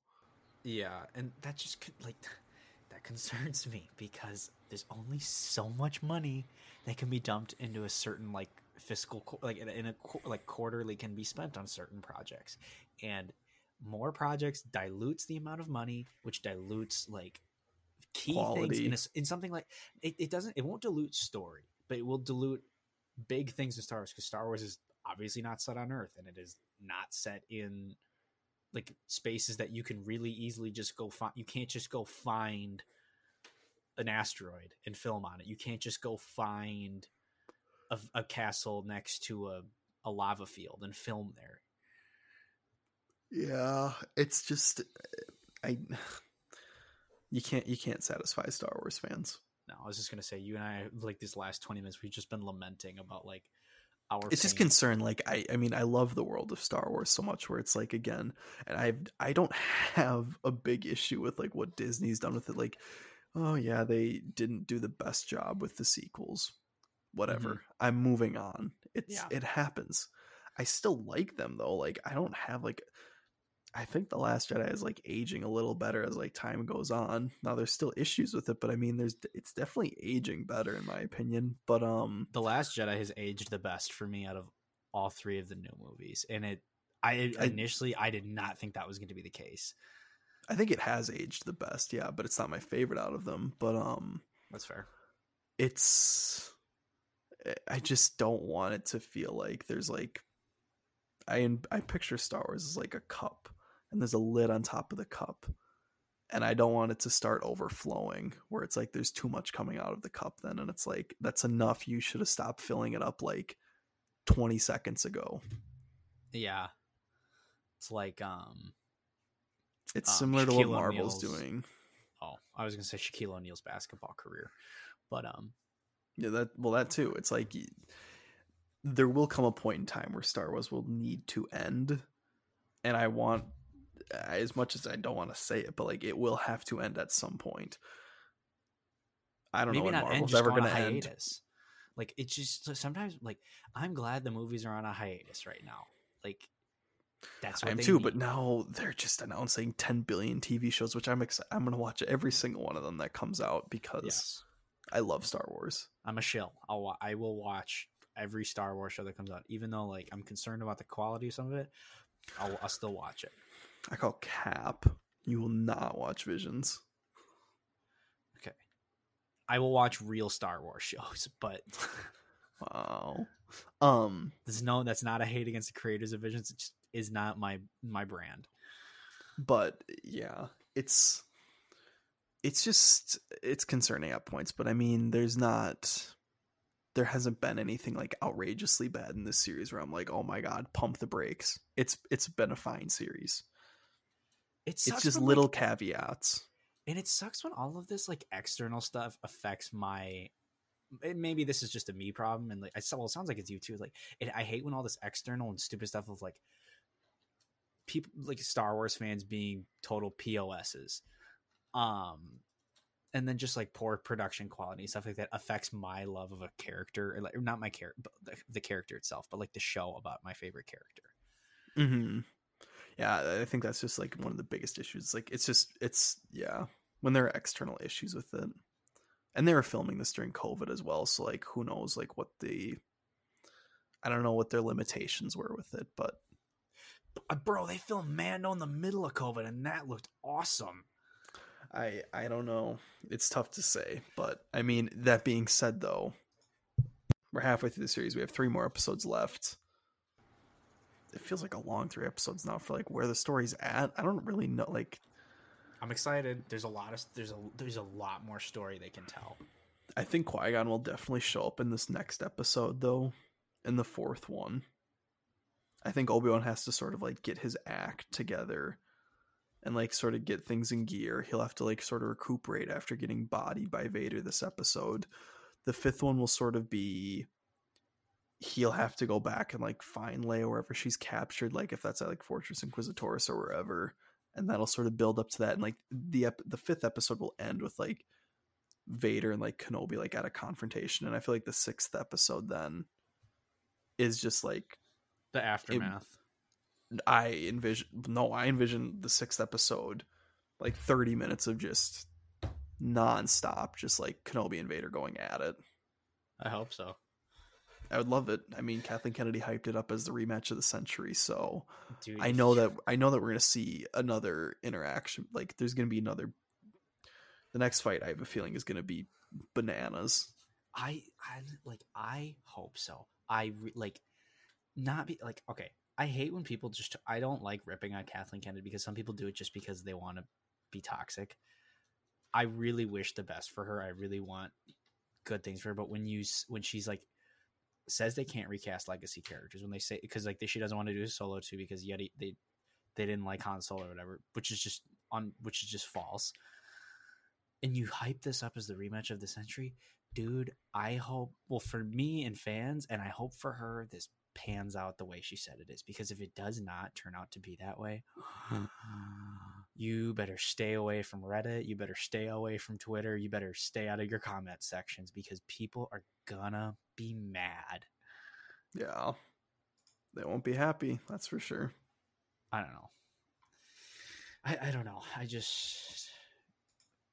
yeah, and that just could like that concerns me because there's only so much money that can be dumped into a certain like fiscal like in a, in a qu- like quarterly can be spent on certain projects, and more projects dilutes the amount of money, which dilutes like key things in, a in something like it, it doesn't it won't dilute story, but it will dilute big things in Star Wars because Star Wars is obviously not set on Earth and it is not set in like spaces that you can really easily just go find. You can't just go find an asteroid and film on it. You can't just go find a, a castle next to a, a lava field and film there. Yeah, it's just I you can't you can't satisfy Star Wars fans. No, I was just gonna say you and I like these last twenty minutes. We've just been lamenting about like our. It's just concern like I I mean I love the world of Star Wars so much where it's like again and I I don't have a big issue with like what Disney's done with it like oh yeah they didn't do the best job with the sequels whatever I'm moving on it's Yeah. it happens I still like them though like I don't have like I think the Last Jedi is like aging a little better as like time goes on. Now there's still issues with it, but I mean there's it's definitely aging better in my opinion. But um the Last Jedi has aged the best for me out of all three of the new movies, and it. I I- initially I did not think that was going to be the case. I think it has aged the best, yeah, but it's not my favorite out of them. But um That's fair. it's I just don't want it to feel like there's like I I picture Star Wars as like a cup and there's a lid on top of the cup. And I don't want it to start overflowing where it's like there's too much coming out of the cup then and it's like that's enough you should have stopped filling it up like 20 seconds ago. Yeah, it's like um. It's Um, similar to what Marvel's O'Neal's- doing. Oh, I was going to say Shaquille O'Neal's basketball career, but um. Yeah, that well, that too. It's like there will come a point in time where Star Wars will need to end, and I want, as much as I don't want to say it, but like it will have to end at some point. I don't maybe know not end, Marvel's just ever going to end. Like it's just sometimes like I'm glad the movies are on a hiatus right now. Like that's what I am they too, need. but now they're just announcing 10 billion TV shows, which I'm excited. I'm going to watch every single one of them that comes out because yes, I love Star Wars. I'm a shill. I'll I will watch every Star Wars show that comes out, even though like I'm concerned about the quality of some of it. I'll, I'll still watch it. I call Cap. You will not watch Visions. Okay, I will watch real Star Wars shows, but Wow. Um. there's no that's not a hate against the creators of Visions. It just is not my my brand. but yeah it's it's just it's concerning at points but i mean there's not there hasn't been anything like outrageously bad in this series where i'm like oh my god pump the brakes. It's it's been a fine series. It it's just when, like, little caveats. and it sucks when all of this like external stuff affects my maybe this is just a me problem and like I well it sounds like it's you too like it, I hate when all this external and stupid stuff of like people like Star Wars fans being total POSs um and then just like poor production quality stuff like that affects my love of a character or like not my character the, the character itself but like the show about my favorite character. Hmm yeah i think that's just like one of the biggest issues like it's just it's yeah when there are external issues with it. And they were filming this during covid as well so like who knows like what the i don't know what their limitations were with it but bro they filmed Mando in the middle of COVID and that looked awesome I I don't know. It's tough to say, but I mean that being said though, we're halfway through the series. We have three more episodes left. It feels like a long three episodes now for like where the story's at. I don't really know like I'm excited. There's a lot of there's a there's a lot more story they can tell. I think Qui-Gon will definitely show up in this next episode though, in the fourth one. I think Obi-Wan has to sort of like get his act together and like sort of get things in gear. He'll have to like sort of recuperate after getting bodied by Vader this episode. The fifth one will sort of be he'll have to go back and like find Leia wherever she's captured, like if that's at like Fortress Inquisitoris or wherever, and that'll sort of build up to that. And like the ep- the fifth episode will end with like Vader and like Kenobi like at a confrontation, and I feel like the sixth episode then is just like The aftermath. I envision no, I envision the sixth episode like thirty minutes of just nonstop, just like Kenobi and Vader going at it. I hope so. I would love it. I mean, Kathleen Kennedy hyped it up as the rematch of the century, so Dude, I know that I know that we're gonna see another interaction. Like, there's gonna be another. The next fight, I have a feeling, is gonna be bananas. I I like I hope so. I re- like not be like okay. I hate when people just I don't like ripping on Kathleen Kennedy because some people do it just because they want to be toxic. I really wish the best for her. I really want good things for her, but when you when she's like says they can't recast legacy characters when they say because like she doesn't want to do a solo too because yet they they didn't like Han Solo or whatever, which is just on which is just false. And you hype this up as the rematch of the century, dude. I hope well for me and fans, and I hope for her this pans out the way she said it is because if it does not turn out to be that way, you better stay away from Reddit. You better stay away from Twitter. You better stay out of your comment sections because people are gonna be mad. Yeah, they won't be happy. That's for sure. I don't know. I, I don't know. I just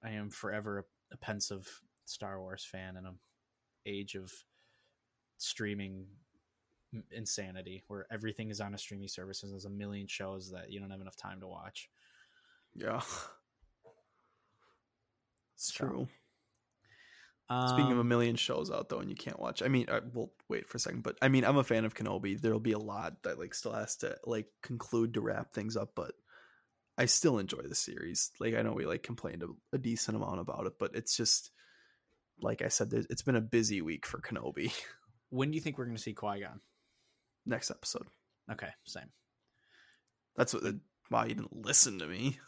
I am forever a, a pensive Star Wars fan in an age of streaming insanity where everything is on a streaming service and there's a million shows that you don't have enough time to watch. Yeah, it's So, true. Speaking of a Um, million shows out though, and you can't watch. I mean, uh, we'll wait for a second, but I mean, I'm a fan of Kenobi. There'll be a lot that like still has to like conclude to wrap things up, but I still enjoy the series. Like I know we like complained a, a decent amount about it, but it's just like I said, it's been a busy week for Kenobi. when do you think we're going to see Qui Gon? Next episode. Okay, same. That's what. The, wow, you didn't listen to me.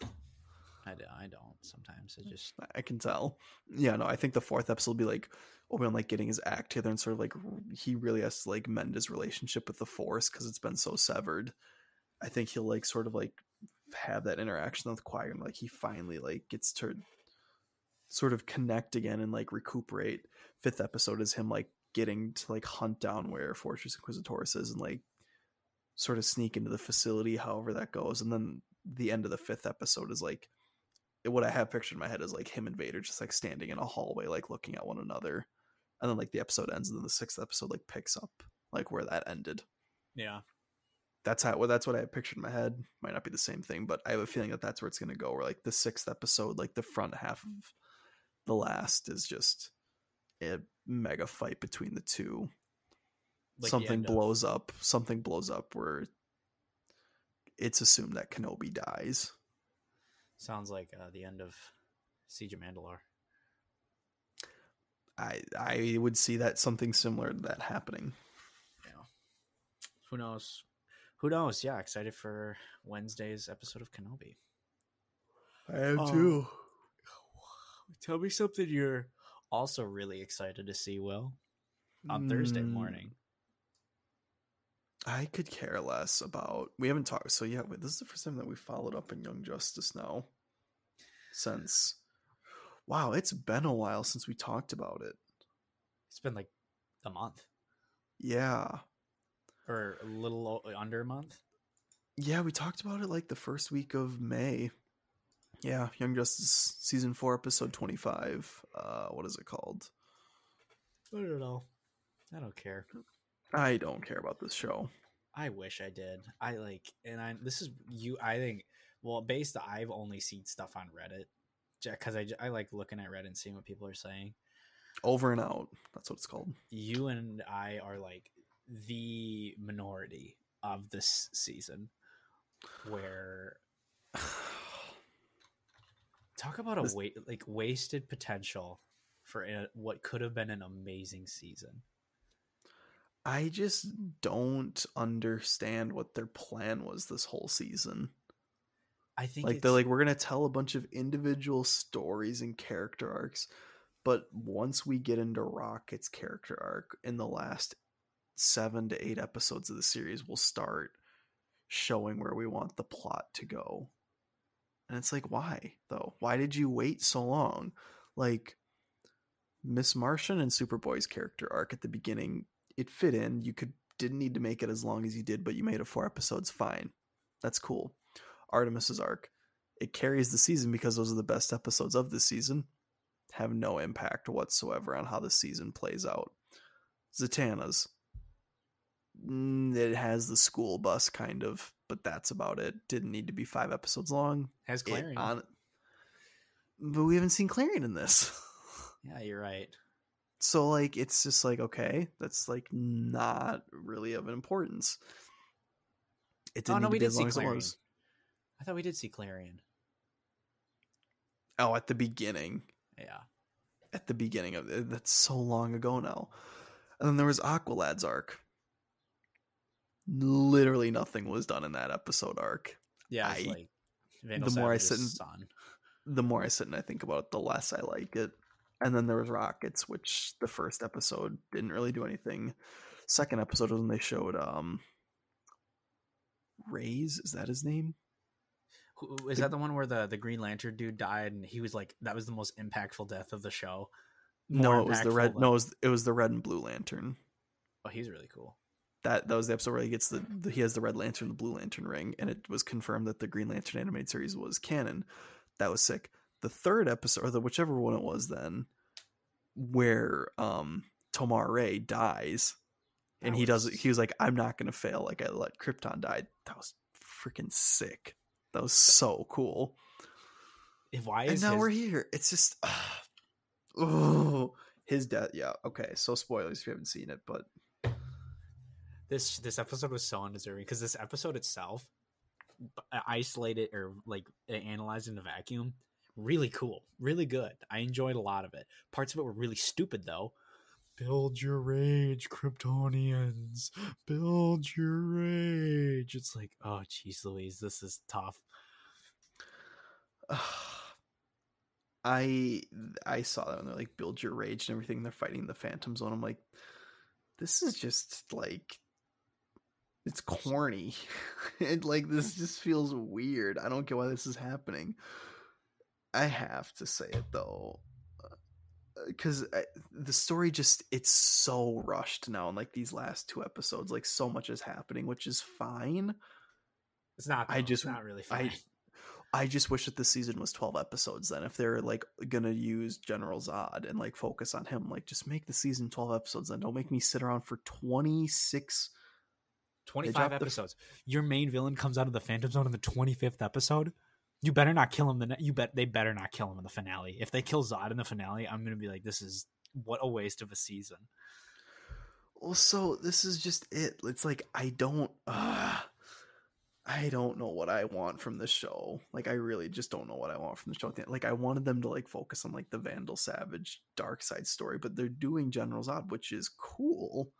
I, do, I don't. Sometimes I just I can tell. Yeah, no, I think the fourth episode will be like Obi Wan like getting his act together and sort of like he really has to like mend his relationship with the Force because it's been so severed. I think he'll like sort of like have that interaction with Qui Gon, like he finally like gets to sort of connect again and like recuperate. Fifth episode is him like getting to like hunt down where Fortress Inquisitoris is and like sort of sneak into the facility, however that goes, and then the end of the fifth episode is like what I have pictured in my head is like him and Vader just like standing in a hallway, like looking at one another. And then like the episode ends, and then the sixth episode like picks up like where that ended. yeah. That's how well, that's what I have pictured in my head. Might not be the same thing, but I have a feeling that that's where it's gonna go. Where like the sixth episode, like the front half of the last is just a mega fight between the two. Like the something of- blows up. Something blows up where it's assumed that Kenobi dies. Sounds like uh, the end of Siege of Mandalore. I I would see that something similar to that happening. Yeah. Who knows? Who knows? Yeah, excited for Wednesday's episode of Kenobi. I am Oh. too. Tell me something you're also really excited to see, Will, on Thursday Mm, morning. I could care less about. We haven't talked. So yeah, wait, this is the first time that we followed up in Young Justice now. Since, wow, it's been a while since we talked about it. It's been like a month Yeah, or a little under a month. yeah, we talked about it like the first week of May. Yeah, Young Justice season four, episode twenty-five. Uh, what is it called? I don't know. I don't care. I don't care about this show. I wish I did. I like, and I this is you. I think well, based I've only seen stuff on Reddit because I I like looking at Reddit and seeing what people are saying. Over and out. That's what it's called. You and I are like the minority of this season, where talk about a This- wa- like wasted potential for a, what could have been an amazing season. I just don't understand what their plan was this whole season. I think Like they're like we're gonna tell a bunch of individual stories and character arcs, but once we get into Rocket's character arc in the last seven to eight episodes of the series, we'll start showing where we want the plot to go. And it's like, why though? Why did you wait so long? Like Miss Martian and Superboy's character arc at the beginning, it fit in. You could didn't need to make it as long as you did, but you made it four episodes. Fine, that's cool. Artemis's arc, it carries the season because those are the best episodes of the season. Have no impact whatsoever on how the season plays out. Zatanna's mm, it has the school bus kind of, but that's about it. Didn't need to be five episodes long. Has Clarion. on, but we haven't seen Clarion in this. yeah, you're right. So like it's just like okay, that's like not really of importance. It oh, didn't Oh no, need we be did see long as it Clarion. I thought we did see Clarion. Oh, at the beginning. Yeah. At the beginning of it. That's so long ago now. And then there was Aqualad's arc. Literally nothing was done in that episode arc. Yeah, I- like Vandal the more I sit and- son. The more I sit and I think about it, the less I like it. And then there was Rockets, which the first episode didn't really do anything. Second episode was when they showed um Razer, is that his name? Who- Is The- that the one where the the Green Lantern dude died and he was like that was the most impactful death of the show? no, it was the red than- no, it was, it was the red and blue lantern. Oh, he's really cool. That that was the episode where he gets the, the he has the red lantern the blue lantern ring and it was confirmed that the green lantern animated series was canon. That was sick. The third episode or the whichever one it was then where um Tomar-Re dies and That he does he was like i'm not gonna fail. Like i let krypton die. That was freaking sick. That was so cool. Why and is now his- we're here. It's just oh his death yeah okay so spoilers if you haven't seen it but this this episode was so undeserving because this episode itself uh, isolated or like analyzed in a vacuum really cool really good. I enjoyed a lot of it. Parts of it were really stupid though. Build your rage kryptonians. Build your rage. It's like oh jeez louise this is tough. I I saw that when they're like build your rage and everything. They're fighting the Phantom Zone. I'm like, this is just like it's corny. it like this just feels weird. I don't get why this is happening. I have to say it though, uh, because the story just it's so rushed now. In like these last two episodes, like so much is happening, which is fine. it's not I just- not really I I just wish that the season was 12 episodes then if they're like gonna use General Zod and like focus on him like just make the season 12 episodes then don't make me sit around for 26 25 dropped the f- episodes. Your main villain comes out of the Phantom Zone in the 25th episode. You better not kill him. The ne- you bet they better not kill him in the finale. If they kill Zod in the finale, I'm gonna be like, this is what a waste of a season. well so this is just it it's like I don't uh, I don't know what I want from the show like I really just don't know what I want from the show like I wanted them to like focus on like the Vandal Savage dark side story but they're doing General Zod which is cool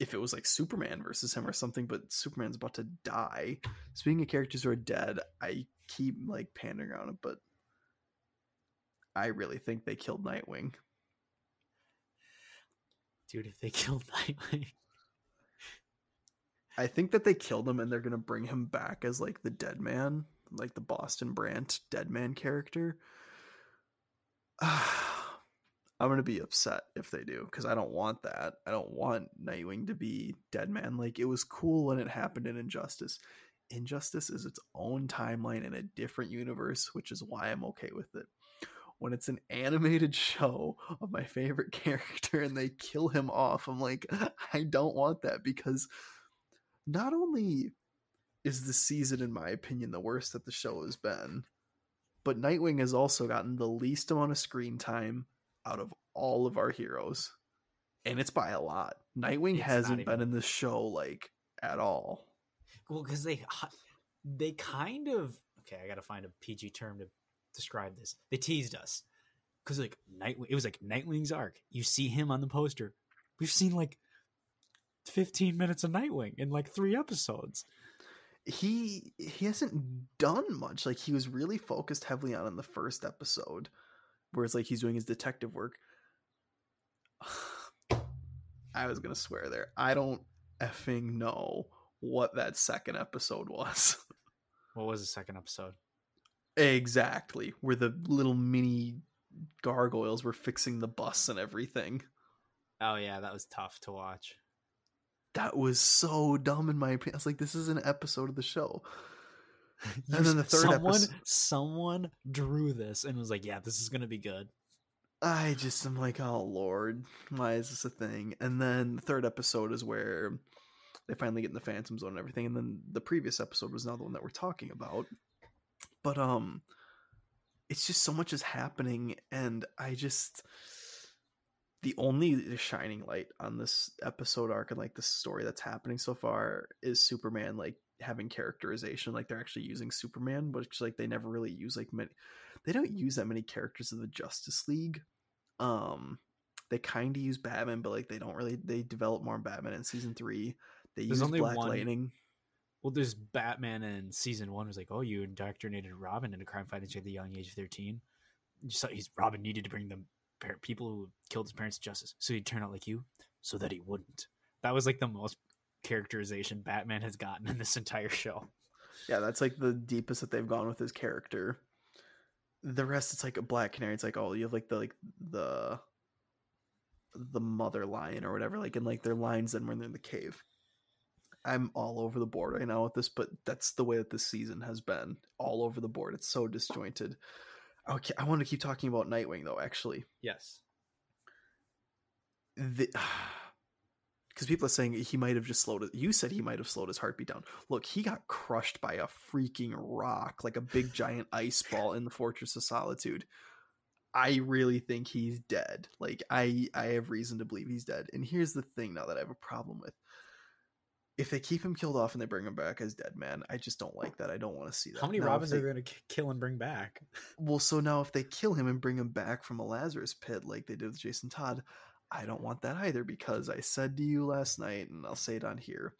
if it was like Superman versus him or something, but Superman's about to die. Speaking of characters who are dead, I keep like pandering on it, but I really think they killed Nightwing. Dude, if they killed Nightwing, I think that they killed him and they're gonna bring him back as like the dead man, like the Boston Brand dead man character. I'm gonna be upset if they do because I don't want that. I don't want Nightwing to be dead man. Like it was cool when it happened in Injustice. Injustice is its own timeline in a different universe, which is why I'm okay with it. When it's an animated show of my favorite character and they kill him off, I'm like, I don't want that because not only is the season, in my opinion, the worst that the show has been, but Nightwing has also gotten the least amount of screen time out of all of our heroes. And it's by a lot. Nightwing It's hasn't even- been in this show like at all. well, because they they kind of okay. I gotta find a PG term to describe this. They teased us because like Nightwing, it was like Nightwing's arc. You see him on the poster. We've seen like 15 minutes of Nightwing in like three episodes. He he hasn't done much. Like he was really focused heavily on in the first episode, whereas like he's doing his detective work. I was gonna swear there. I don't effing know what that second episode was. What was the second episode? exactly. Where the little mini gargoyles were fixing the bus and everything. Oh yeah, that was tough to watch. That was so dumb in my opinion. I was like, this is an episode of the show. You- And then the third someone episode- someone drew this and was like, "Yeah, this is gonna be good." I just am like, oh lord, why is this a thing? And then the third episode is where they finally get in the Phantom Zone and everything, and then the previous episode was now the one that we're talking about. But um, it's just so much is happening, and I just the only shining light on this episode arc and like the story that's happening so far is Superman like having characterization like they're actually using Superman but it's like they never really use like many they don't use that many characters of the Justice League um they kind of use Batman but like they don't really they develop more Batman in season 3 they There's use only Black one- Lightning Well, there's Batman in season one was like, oh, you indoctrinated Robin into crime fighting at the young age of thirteen. So he's Robin needed to bring the people who killed his parents to justice, so he'd turn out like you, so that he wouldn't. That was like the most characterization Batman has gotten in this entire show. Yeah, that's like the deepest that they've gone with his character. The rest, it's like a Black Canary. It's like oh, you have like the like the the mother lion or whatever. Like in like their lines then when they're in the cave. I'm all over the board right now with this, but that's the way that this season has been. All over the board. It's so disjointed. Okay, I want to keep talking about Nightwing though. Actually, Yes. the because people are saying he might have just slowed it. You said he might have slowed his heartbeat down. Look, he got crushed by a freaking rock, like a big giant ice ball in the Fortress of Solitude. I really think he's dead. Like I, I have reason to believe he's dead. And here's the thing now that I have a problem with. If they keep him killed off and they bring him back as dead man, I just don't like that. I don't want to see that. How many Now, Robins they- are they going to kill and bring back? well, so now if they kill him and bring him back from a Lazarus pit like they did with Jason Todd, I don't want that either because I said to you last night, and I'll say it on here.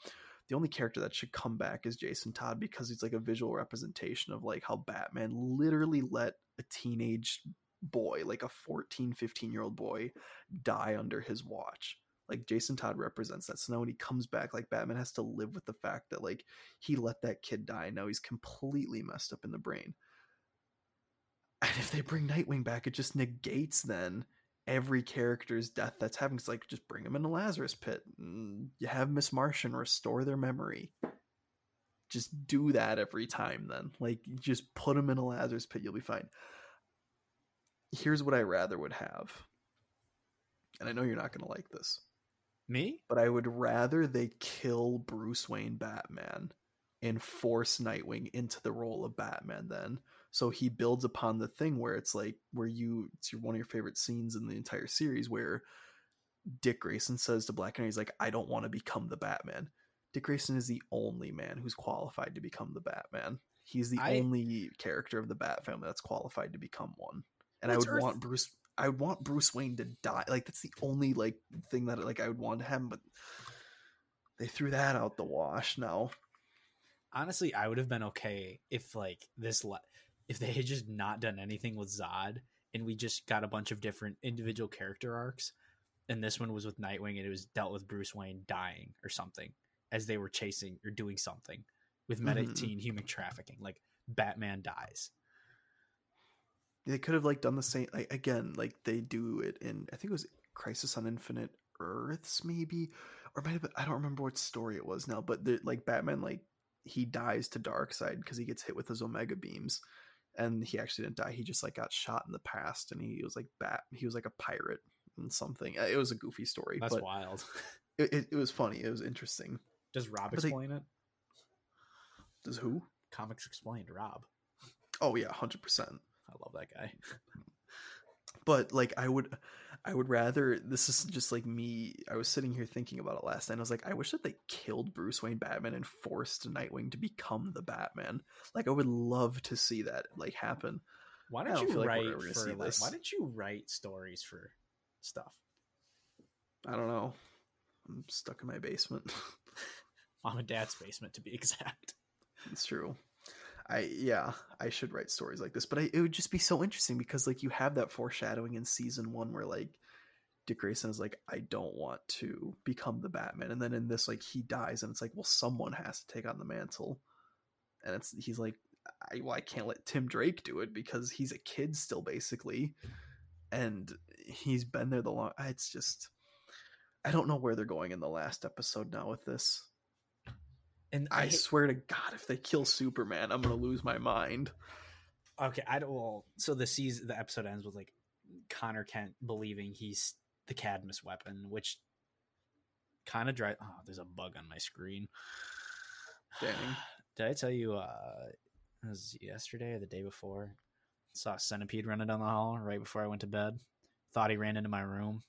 The only character that should come back is Jason Todd because he's like a visual representation of like how Batman literally let a teenage boy, like a 14, 15 year old boy, die under his watch. Like Jason Todd represents that. So now when he comes back, like Batman has to live with the fact that like he let that kid die. Now he's completely messed up in the brain. And if they bring Nightwing back, it just negates then every character's death that's happening. It's like just bring them in a Lazarus pit. And you have Miss Martian restore their memory. Just do that every time then. Like just put them in a Lazarus pit, you'll be fine. Here's what I rather would have. And I know you're not going to like this, Me? but I would rather they kill Bruce Wayne Batman and force Nightwing into the role of Batman then. So he builds upon the thing where it's like where you it's your, one of your favorite scenes in the entire series where Dick Grayson says to Black Canary, he's like, I don't want to become the Batman. Dick Grayson is the only man who's qualified to become the Batman. He's the I- only character of the Bat family that's qualified to become one. And I would Earth- want Bruce I would want Bruce Wayne to die. Like that's the only like thing that like I would want to happen, but they threw that out the wash now. honestly, I would have been okay if like this, le- if they had just not done anything with Zod, and we just got a bunch of different individual character arcs, and this one was with Nightwing, and it was dealt with Bruce Wayne dying or something as they were chasing or doing something with meta mm-hmm. teen human trafficking, like Batman dies. They could have like done the same like again, like they do it in I think it was Crisis on Infinite Earths, maybe, or might have been, I don't remember what story it was now, but the, like Batman, like he dies to Darkseid because he gets hit with his Omega beams, and he actually didn't die. He just like got shot in the past, and he was like bat. He was like a pirate and something. Uh, It was a goofy story, That's wild. it, it, it was funny. It was interesting. Does Rob But they- explain it? Does who? Comics explained Rob. Oh yeah, hundred percent. I love that guy. but like i would i would rather this is just like me i was sitting here thinking about it last night i was like i wish that they killed bruce wayne batman and forced nightwing to become the batman like i would love to see that like happen Why don't, don't you like write gonna for like, this. why don't you write stories for stuff? i don't know i'm stuck in my basement Mom and Dad's basement, to be exact. it's true i yeah i should write stories like this but I, it would just be so interesting because like you have that foreshadowing in season one where like Dick Grayson is like, I don't want to become the Batman, and then in this, like, he dies, and it's like, well, someone has to take on the mantle, and it's he's like, I well, I can't let Tim Drake do it because he's a kid still, basically, and he's been there the long. It's just, I don't know where they're going in the last episode now with this. And I, hate- swear to God, if they kill Superman, I'm gonna lose my mind. okay, I don't. Well, so the season, the episode ends with like Connor Kent believing he's the Cadmus weapon, which kind of dry. Oh, there's a bug on my screen. Dang. Did I tell you? uh it was yesterday or the day before. Saw a centipede running down the hall right before I went to bed. Thought he ran into my room.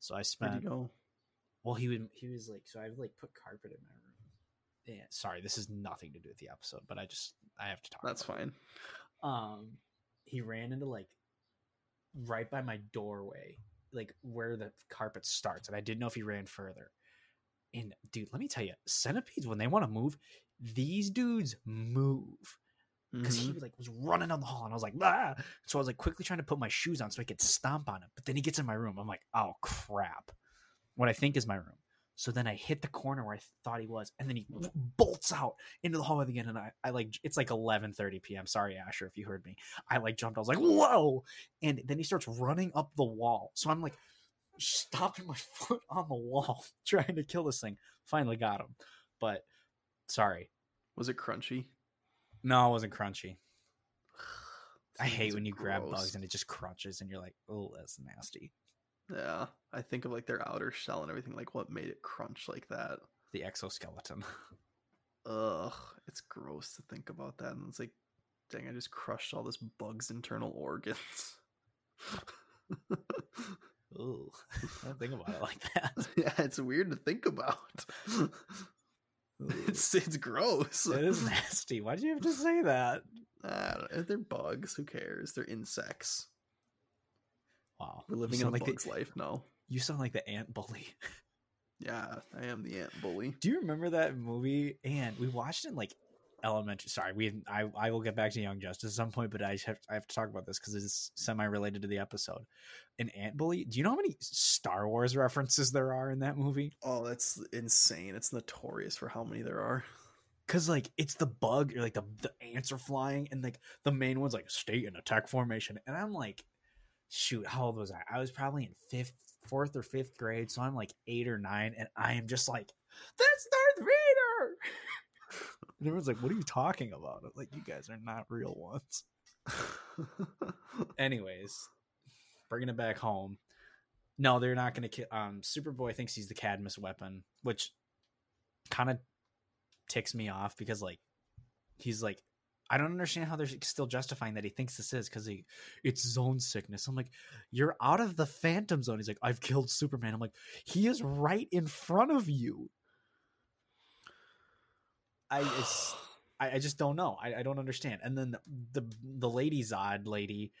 So I spent. Well, he would. He was like. So I've like put carpet in my room. Yeah. Sorry, this is nothing to do with the episode, but I just I have to talk. That's about it. fine. um he ran into like right by my doorway like where the carpet starts and i didn't know if he ran further and dude let me tell you centipedes when they want to move these dudes move because he Mhm. like was running down the hall and i was like ah so i was like quickly trying to put my shoes on so i could stomp on him but then he gets in my room i'm like oh crap what i think is my room so then i hit the corner where i thought he was and then he bolts out into the hallway again and i, I like it's like 11.30 p.m sorry asher if you heard me. I like jumped. I was like whoa! And then he starts running up the wall. So i'm like stopping my foot on the wall trying to kill this thing. Finally got him. But sorry. Was it crunchy? no it wasn't crunchy. I hate when you grab bugs and it just crunches and you're like, oh, that's nasty. Yeah, I think of like their outer shell and everything. Like what made it crunch like that? The exoskeleton. Ugh, it's gross to think about that. And it's like, dang, I just crushed all this bug's internal organs. Ooh, I don't think about it like that. yeah, it's weird to think about. it's it's gross. It is nasty. Why'd you have to say that? I. They're bugs. Who cares? They're insects. Wow, We're living in like bug's the, life now. You sound like the ant bully. Yeah, I am the ant bully. Do you remember that movie? And we watched it in like elementary. Sorry, we I I will get back to Young Justice at some point, but I have I have to talk about this because it's semi related to the episode. An ant bully. Do you know how many Star Wars references there are in that movie? Oh, that's insane. It's notorious for how many there are. Cause like it's the bug, or like the the ants are flying, and like the main one's like stay in attack formation, and I'm like, shoot, how old was I? I was probably in fifth, fourth or fifth grade, so I'm like eight or nine, and I am just like, that's Darth Vader. and everyone's like, what are you talking about? I'm like, you guys are not real ones. Anyways, bringing it back home. No, they're not going to kill. Um, Superboy thinks he's the Cadmus weapon, which kind of ticks me off because like he's like I don't understand how they're still justifying that he thinks this is because he it's zone sickness. I'm like, you're out of the phantom zone. He's like, I've killed Superman. I'm like, he is right in front of you. I I, I just don't know. I, I don't understand. And then the, the the lady Zod lady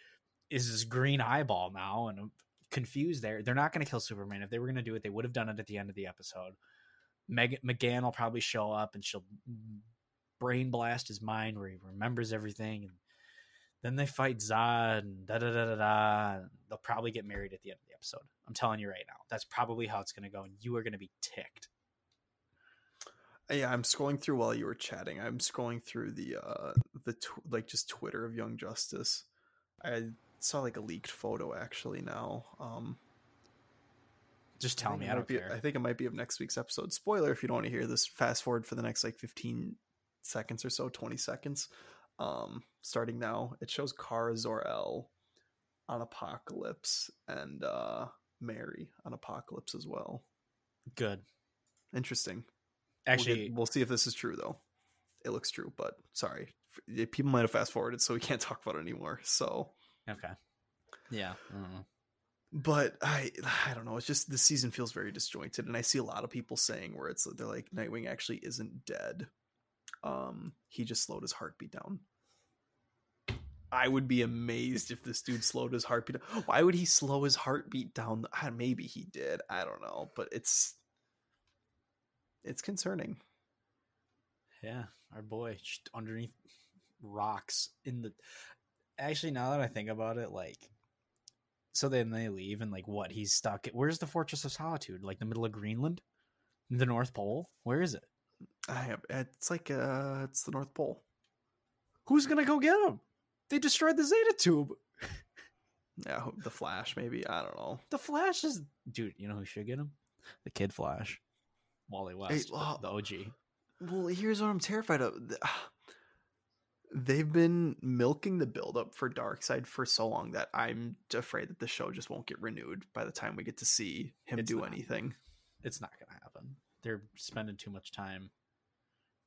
is this green eyeball now, and I'm confused. There, they're not going to kill Superman. If they were going to do it, they would have done it at the end of the episode. Meg McGann will probably show up, and she'll brain blast his mind where he remembers everything, and then they fight Zod, and da da da da da. They'll probably get married at the end of the episode. I'm telling you right now, that's probably how it's going to go, and you are going to be ticked. Yeah, I'm scrolling through while you were chatting. I'm scrolling through the uh the tw- like just Twitter of Young Justice. I saw like a leaked photo actually now. Um Just tell think me, I don't be, care. I think it might be of next week's episode. Spoiler if you don't want to hear this. Fast forward for the next like 15 seconds or so, 20 seconds. Um starting now. It shows Kara Zor-El on Apokolips and uh Mary on Apokolips as well. Good. Interesting. We'll get- Actually, we'll, see if this is true though. It looks true, but sorry, people might have fast forwarded, so we can't talk about it anymore. So, okay. Yeah. mm. but I, I don't know. It's just this season feels very disjointed, and I see a lot of people saying where it's they're like Nightwing actually isn't dead. Um, he just slowed his heartbeat down. I would be amazed if this dude slowed his heartbeat. down. Why would he slow his heartbeat down? Ah, Maybe he did. I don't know, but it's it's concerning. Yeah, our boy underneath rocks in the. Actually, now that I think about it, like, so then they leave and like what? He's stuck. Where's the Fortress of Solitude? Like the middle of Greenland, the North Pole. Where is it? I have. It's like uh, it's the North Pole. Who's gonna go get him? They destroyed the Zeta Tube. Yeah, the Flash, maybe. I don't know. The Flash is, dude. You know who should get him? The Kid Flash, Wally West, the- well- the, OG. Well, here's what I'm terrified of. They've been milking the buildup for Darkseid for so long that I'm afraid that the show just won't get renewed by the time we get to see him It's do not. anything. it's not gonna happen. They're spending too much time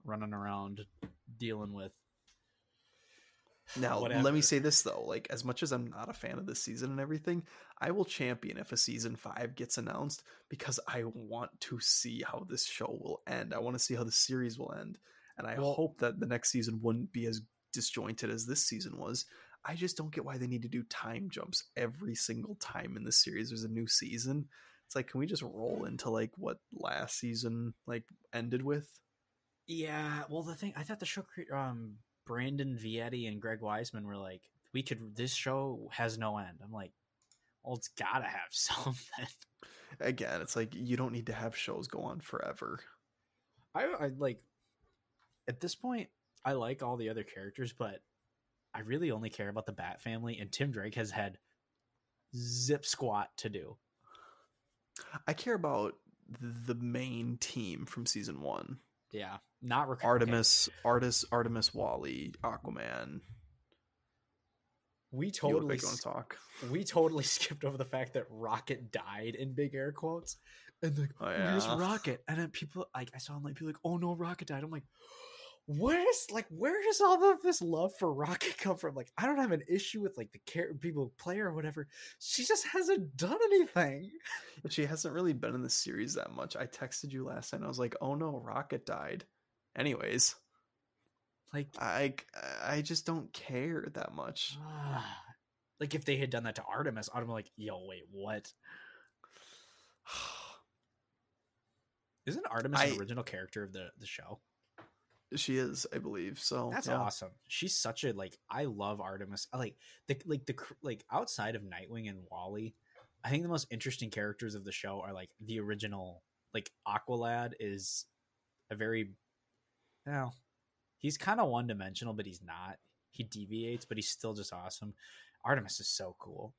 running around dealing with Now, Whatever. let me say this though: like, as much as I'm not a fan of this season and everything, I will champion if a season five gets announced because I want to see how this show will end. I want to see how the series will end, and I Well- hope that the next season wouldn't be as disjointed as this season was. I just don't get why they need to do time jumps every single time in the series. There's a new season. It's like, can we just roll into like what last season like ended with? Yeah, well, the thing I thought the show, um, Brandon Vietti and Greg Weisman were like, we could. This show has no end. I'm like, well, it's gotta have something. Again, it's like you don't need to have shows go on forever. I, I like. At this point, I like all the other characters, but I really only care about the Bat family, and Tim Drake has had zip squat to do. I care about the main team from season one: Yeah, not rec- okay. Artemis, Artis, Artemis, Wally, Aquaman. We totally big want to talk? we totally skipped over the fact that Rocket died in big air quotes. And like, Oh, yeah. Rocket? And then people like I saw him like people like, oh no, Rocket died. I'm like, where's like where does all of this love for Rocket come from? Like, I don't have an issue with like the care people play her or whatever. She just hasn't done anything. She hasn't really been in the series that much. I texted you last night. I was like, "Oh no, Rocket died." Anyways, Like, I I just don't care that much. Ah. like if they had done that to Artemis, I'd be like, yo, wait, what? Isn't Artemis I- an original character of the the show? She is, I believe. So That's yeah. awesome. She's such a like. I love Artemis. I like the like the like outside of Nightwing and Wally. I think the most interesting characters of the show are like the original. Like Aqualad is a very, well, he's kind of one dimensional, but he's not. He deviates, but he's still just awesome. Artemis is so cool.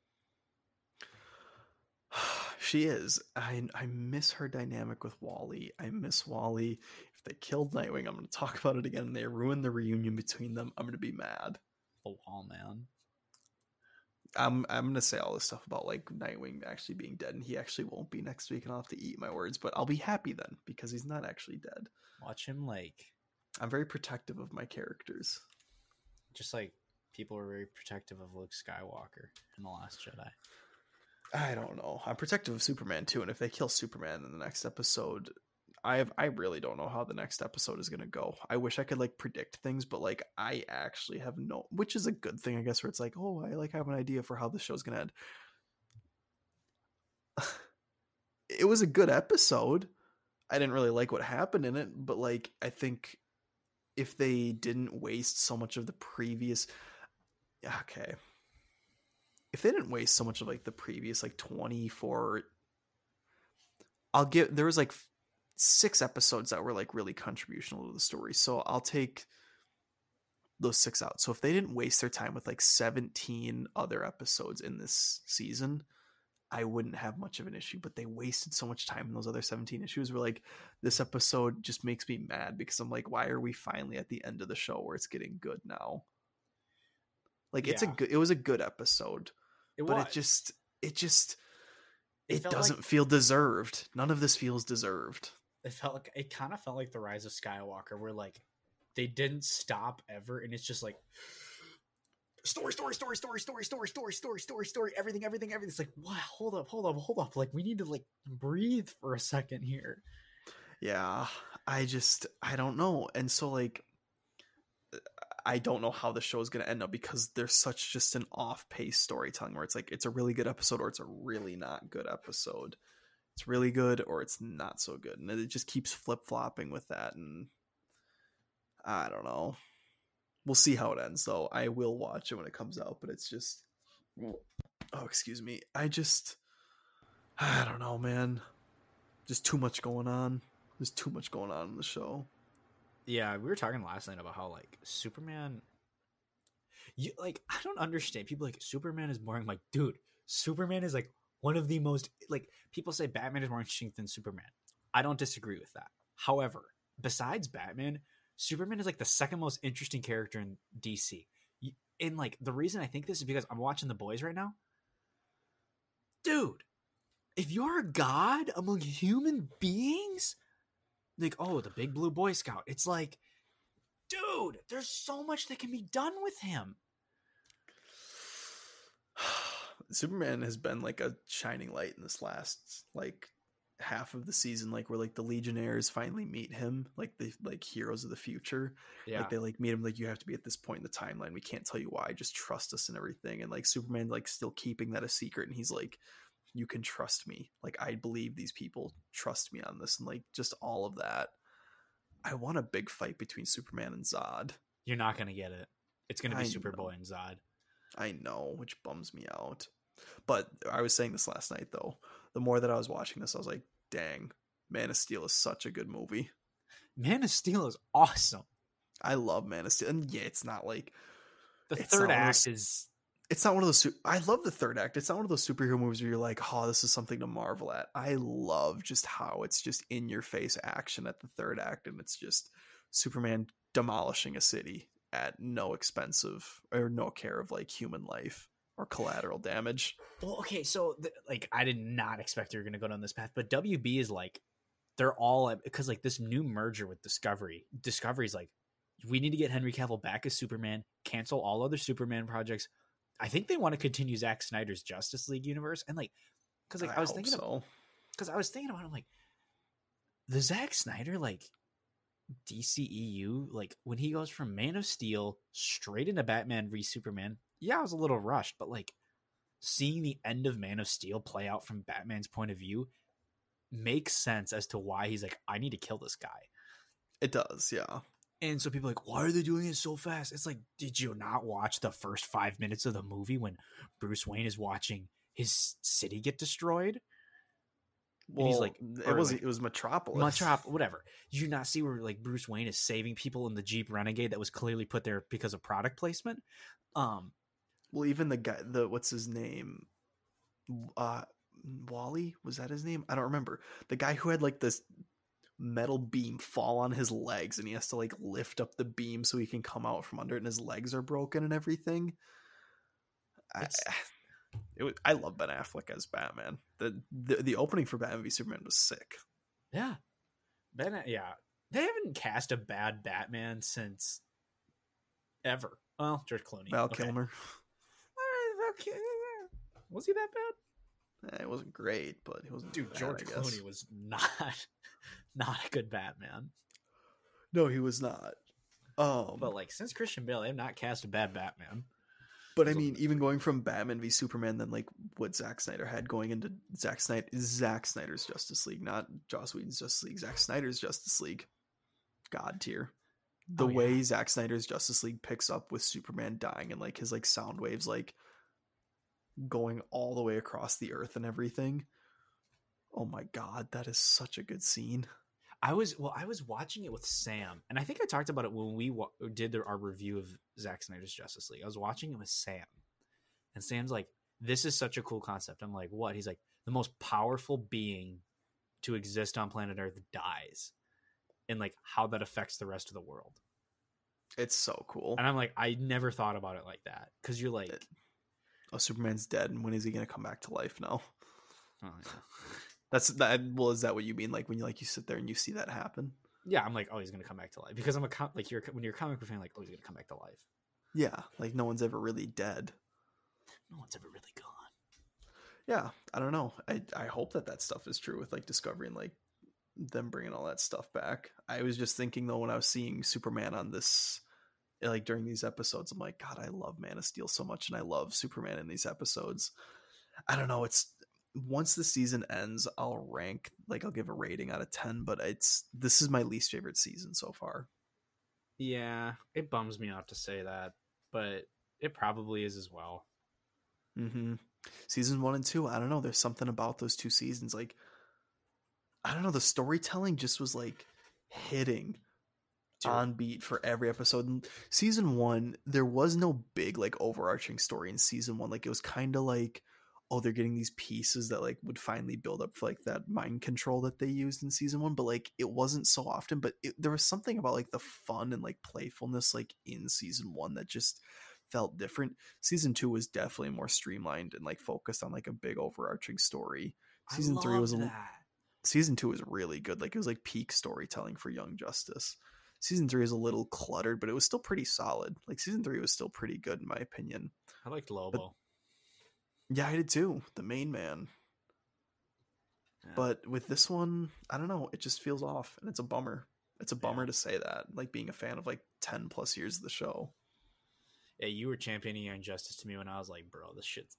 She is. I I miss her dynamic with Wally. I miss Wally. If they killed Nightwing, I'm going to talk about it again. And they ruined the reunion between them. I'm going to be mad. Oh, the wall man. I'm I'm going to say all this stuff about like Nightwing actually being dead, and he actually won't be next week, and I'll have to eat my words. But I'll be happy then because he's not actually dead. Watch him like I'm very protective of my characters. just like people were very protective of Luke Skywalker in the Last Jedi. I don't know. I'm protective of Superman too, and if they kill Superman in the next episode, I have I really don't know how the next episode is gonna go. I wish I could like predict things, but like I actually have no, which is a good thing, I guess. Where it's like, oh, I like have an idea for how the show's gonna end. it was a good episode. I didn't really like what happened in it, but like I think if they didn't waste so much of the previous, okay, if they didn't waste so much of like the previous like 24 i'll give there was like six episodes that were like really contributional to the story. So i'll take those six out. So if they didn't waste their time with like 17 other episodes in this season i wouldn't have much of an issue. But they wasted so much time in those other 17 issues where like this episode just makes me mad because i'm like why are we finally at the end of the show where it's getting good now? Like it's a good it was a good episode It but was. it just it just It it doesn't feel deserved none of this feels deserved it felt like it kind of felt like the rise of skywalker where like they didn't stop ever and it's just like story story story story story story story story story story everything everything everything it's like wow hold up hold up hold up like we need to like breathe for a second here yeah i just i don't know and so like i don't know how the show is going to end up because there's such just an off-pace storytelling where it's like it's a really good episode or it's a really not good episode. It's really good or it's not so good and it just keeps flip-flopping with that and i don't know. We'll see how it ends though. I will watch it when it comes out but it's just oh excuse me. I just i don't know man. Just too much going on. There's too much going on in the show yeah we were talking last night about how like superman you like i don't understand. People like superman is boring. I'm like dude superman is like one of the most like people say batman is more interesting than superman. I don't disagree with that. However besides batman superman is like the second most interesting character in dc and like the reason i think this is because i'm watching the boys right now. Dude if you're a god among human beings, like oh, the big blue boy scout. It's like, dude, there's so much that can be done with him. Superman has been like a shining light in this last like half of the season like where like the legionnaires finally meet him like the like heroes of the future. Yeah, like they like meet him like you have to be at this point in the timeline. We can't tell you why. Just trust us and everything. And like superman like still keeping that a secret and he's like you can trust me like i believe these people trust me on this and like just all of that i want a big fight between superman and zod you're not gonna get it. It's gonna be I Superboy know. and Zod. I know, which bums me out. But I was saying this last night though. The more that I was watching this, I was like, dang, Man of Steel is such a good movie. Man of Steel is awesome. I love Man of Steel. And yeah, it's not like The third not one of act is it's not one of those I love the third act. It's not one of those superhero movies where you're like, "Oh, this is something to marvel at." I love just how it's just in your face action at the third act and it's just Superman demolishing a city at no expense of or no care of like human life or collateral damage. well. Okay, so th- like I did not expect you were gonna go down this path, but WB is like they're all because like this new merger with Discovery. Discovery's like we need to get Henry Cavill back as Superman. Cancel all other Superman projects. I think they want to continue Zack Snyder's Justice League universe, and like because like I, was hope thinking, so. because I was thinking about, it, I'm like the Zack Snyder like DCEU, like when he goes from Man of Steel straight into Batman v Superman. Yeah, I was a little rushed, but like seeing the end of Man of Steel play out from Batman's point of view makes sense as to why he's like, I need to kill this guy. It does, yeah. And so people are like, why are they doing it so fast? It's like, did you not watch the first five minutes of the movie when Bruce Wayne is watching his city get destroyed? Well, he's like- it was like- it was Metropolis. Metrop, whatever. Did you not see where like Bruce Wayne is saving people in the Jeep Renegade that was clearly put there because of product placement? Um, Well, even the guy, the what's his name, uh, Wally was that his name? I don't remember. The guy who had like this metal beam fall on his legs, and he has to like lift up the beam so he can come out from under it, and his legs are broken and everything. I, it was, I love Ben Affleck as Batman. The, the the opening for Batman v Superman was sick. yeah, Ben, uh, yeah, they haven't cast a bad Batman since ever. Well, George Clooney, Val Okay. Kilmer. Was he that bad? Eh, it wasn't great, but he wasn't Dude, bad, George I guess. Clooney was not not a good Batman. No, he was not. Um, But like since Christian Bale, they have not cast a bad Batman. But I mean, even going from Batman v Superman, then like what Zack Snyder had going into Zack Snyder, Zack Snyder's Justice League, not Joss Whedon's Justice League, Zack Snyder's Justice League, God tier. The Oh, yeah. way Zack Snyder's Justice League picks up with Superman dying and like his like sound waves like going all the way across the earth and everything. Oh my god, that is such a good scene. I was well, I was watching it with Sam, and I think I talked about it when we wa- did the, our review of Zack Snyder's Justice League. I was watching it with Sam, and Sam's like, "This is such a cool concept." I'm like, "What?" He's like, "The most powerful being to exist on planet Earth dies, and like how that affects the rest of the world." It's so cool. And I'm like, I never thought about it like that because you're like, Oh, Superman's dead, and when is he gonna come back to life now? oh, yeah. That's that. Well, is that what you mean? Like when you like you sit there and you see that happen? yeah, I'm like, oh, he's gonna come back to life because I'm a com- like you're when you're a comic book fan, like, oh, he's gonna come back to life. Yeah, like no one's ever really dead. No one's ever really gone. Yeah, I don't know. I I hope that that stuff is true with like Discovery and like them bringing all that stuff back. I was just thinking though when I was seeing Superman on this, like during these episodes, I'm like, God, I love Man of Steel so much, and I love Superman in these episodes. I don't know. It's once the season ends, I'll rank like I'll give a rating out of ten, but it's this is my least favorite season so far. Yeah, it bums me out to say that, but it probably is as well. Mm-hmm. Season one and two, I don't know. There's something about those two seasons. Like, I don't know. The storytelling just was like hitting Dude. on beat for every episode. And season one, there was no big like overarching story in season one. Like, it was kind of like, oh, they're getting these pieces that like would finally build up for like that mind control that they used in season one. But like, it wasn't so often. But it, there was something about like the fun and like playfulness like in season one that just felt different season two was definitely more streamlined and like focused on like a big overarching story Season three was a, season two was really good. Like it was like peak storytelling for Young Justice. Season three is a little cluttered, but it was still pretty solid. Like season three was still pretty good in my opinion. I liked Lobo. Yeah, I did too. The main man. Yeah. But with this one, I don't know. It just feels off, and it's a bummer. It's a bummer Yeah. to say that. Like being a fan of like ten plus years of the show. yeah, you were championing Young Justice to me when I was like, bro, this shit's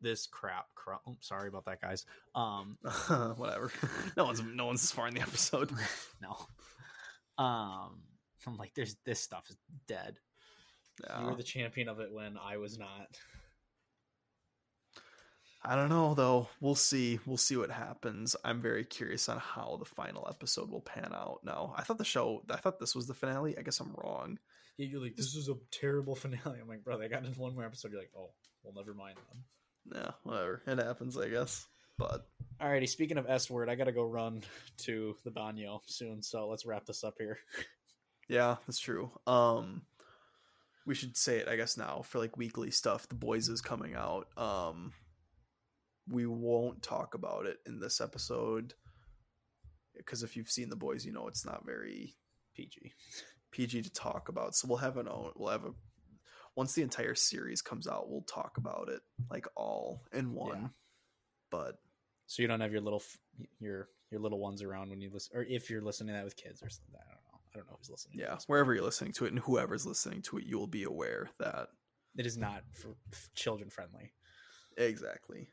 this crap. crap. Oh, sorry about that, guys. Um, Whatever. no one's no one's this far in the episode. no. Um, I'm like, there's this stuff is dead. You Yeah. were the champion of it when I was not. I don't know though. We'll see. We'll see what happens. I'm very curious on how the final episode will pan out. Now, I thought the show. I thought this was the finale. I guess I'm wrong. Yeah, you're like, this is a terrible finale. I'm like, bro, they got into one more episode. You're like, oh, well, never mind then. Yeah, whatever. It happens, I guess. But Alrighty, speaking of S word, I gotta go run to the banyo soon, so let's wrap this up here. yeah, that's true. Um, we should say it, I guess now for like weekly stuff. The boys is coming out. Um, we won't talk about it in this episode because if you've seen the boys, you know it's not very PG. PG to talk about. So we'll have an own. We'll have a once the entire series comes out, we'll talk about it like all in one. Yeah. But So you don't have your little your your little ones around when you listen, or if you're listening to that with kids or something. I don't know. I don't know who's listening. yeah, wherever you're listening to it and whoever's listening to it, you will be aware that it is not for children friendly. exactly.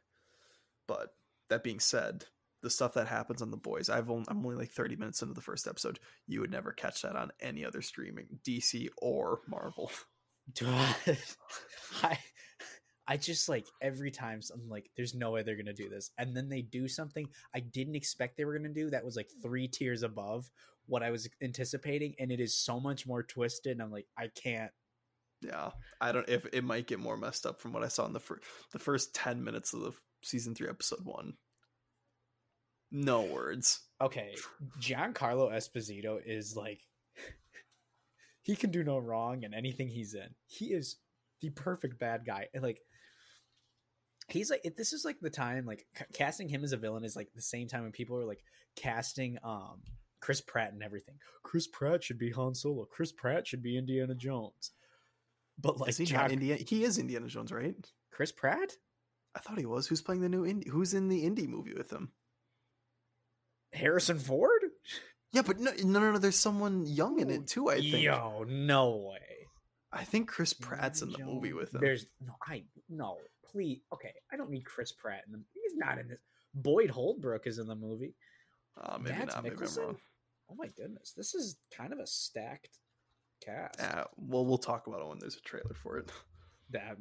But that being said, the stuff that happens on the boys, I've only, I'm only like 30 minutes into the first episode. You would never catch that on any other streaming, DC or Marvel. I I just like every time I'm like, there's no way they're gonna do this, and then they do something I didn't expect they were gonna do. That was like three tiers above what I was anticipating, and it is so much more twisted. And I'm like, I can't. Yeah, I don't. If it might get more messed up from what I saw in the first the first 10 minutes of the season three, episode one. No words. Okay, Giancarlo Esposito is like, he can do no wrong in anything he's in. He is the perfect bad guy, and like. He's like this is like the time like c- casting him as a villain is like the same time when people are like casting um Chris Pratt and everything. Chris Pratt should be Han Solo. Chris Pratt should be Indiana Jones. But like is he Jack- not Indiana? He is Indiana Jones, right? Chris Pratt, I thought he was. Who's playing the new indie? Who's in the indie movie with him? Harrison Ford. Yeah, but no, no, no, no. There's someone young in it too. I think. Yo, no way. I think Chris Pratt's in the Indiana movie with him. There's no, I no, please. Okay, I don't need Chris Pratt in the. He's not in this. Boyd Holbrook is in the movie. Uh, maybe Mads not. Maybe Mikkelsen? wrong. Oh my goodness, this is kind of a stacked cast. Yeah. Well, we'll talk about it when there's a trailer for it. That,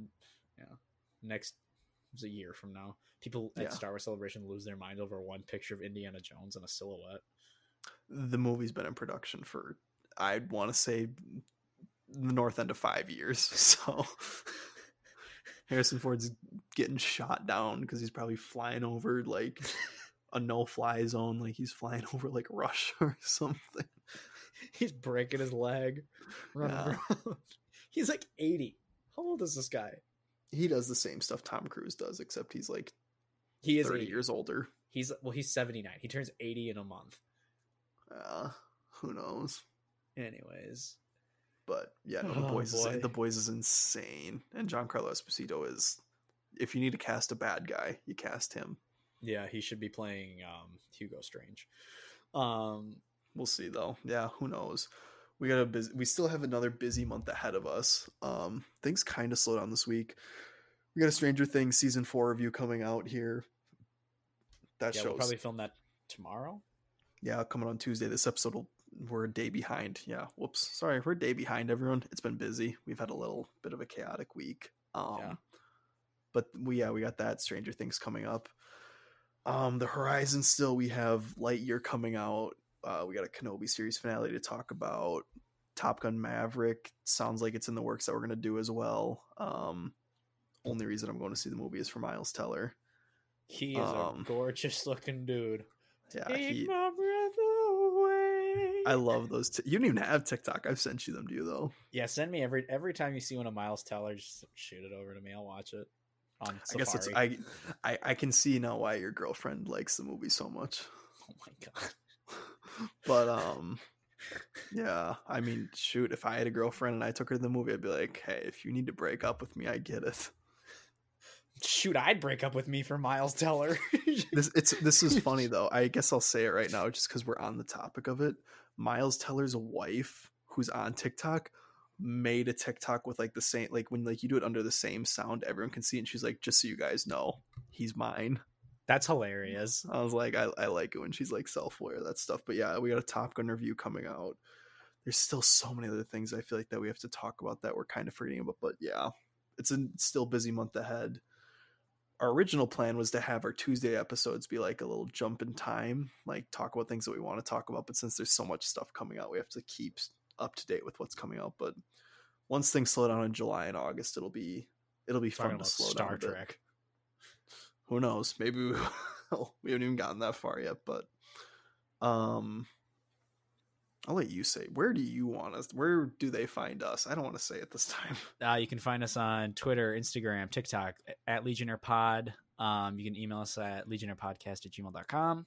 yeah, next a year from now. People at Yeah. Star Wars Celebration lose their mind over one picture of Indiana Jones in a silhouette. The movie's been in production for, I'd want to say, the north end of five years. So Harrison Ford's getting shot down because he's probably flying over like a no-fly zone, like he's flying over like Russia or something. He's breaking his leg, running Yeah. around. He's like eighty. How old is this guy? He does the same stuff Tom Cruise does, except he's like He is 30 80. years older. He's well, he's seventy nine. He turns eighty in a month. Uh, who knows? Anyways, But yeah, no, the Oh, boys boy. is the boys is insane, and John Giancarlo Esposito is. If you need to cast a bad guy, you cast him. yeah, he should be playing um, Hugo Strange. Um, We'll see though. Yeah, who knows? We got a busy. We still have another busy month ahead of us. Um, things kind of slow down this week. We got a Stranger Things season four review coming out here. That yeah, shows. we'll probably film that tomorrow. yeah, coming on Tuesday. This episode will. We're a day behind. Yeah, whoops. Sorry, we're a day behind. Everyone, it's been busy. We've had a little bit of a chaotic week. Um, Yeah. but we yeah we got that Stranger Things coming up. Um, the Horizon still we have Lightyear coming out. Uh, we got a Kenobi series finale to talk about. Top Gun Maverick sounds like it's in the works that we're gonna do as well. Um, only reason I'm going to see the movie is for Miles Teller. He is Um, a gorgeous looking dude. Yeah, Take he, my breath away. I love those. T- you don't even have TikTok. I've sent you them, do you though? Yeah, send me every every time you see one of Miles Teller, just shoot it over to me. I'll watch it. on I guess it's I, I I can see now why your girlfriend likes the movie so much. oh my god. But um yeah, I mean, shoot, if I had a girlfriend and I took her to the movie, I'd be like, "Hey, if you need to break up with me, I get it." Shoot, I'd break up with me for Miles Teller. This it's this is funny though. I guess I'll say it right now just cuz we're on the topic of it. Miles Teller's wife, who's on TikTok, made a TikTok with like the same like when like you do it under the same sound, everyone can see it and she's like, "Just so you guys know, he's mine." That's hilarious. I was like, I, I like it when she's like self aware that stuff. But yeah, we got a Top Gun review coming out. There's still so many other things I feel like that we have to talk about that we're kind of forgetting about. But yeah, it's a still busy month ahead. Our original plan was to have our Tuesday episodes be like a little jump in time, like talk about things that we want to talk about. But since there's so much stuff coming out, we have to keep up to date with what's coming out. But once things slow down in July and August, it'll be it'll be Talking fun to slow Star down bit Trek. who knows maybe we we haven't even gotten that far yet but um i'll let you say where do you want us where do they find us i don't want to say it this time Uh, you can find us on Twitter, Instagram, TikTok at Legionnaire Pod. Um, you can email us at legionnairepodcast at gmail.com.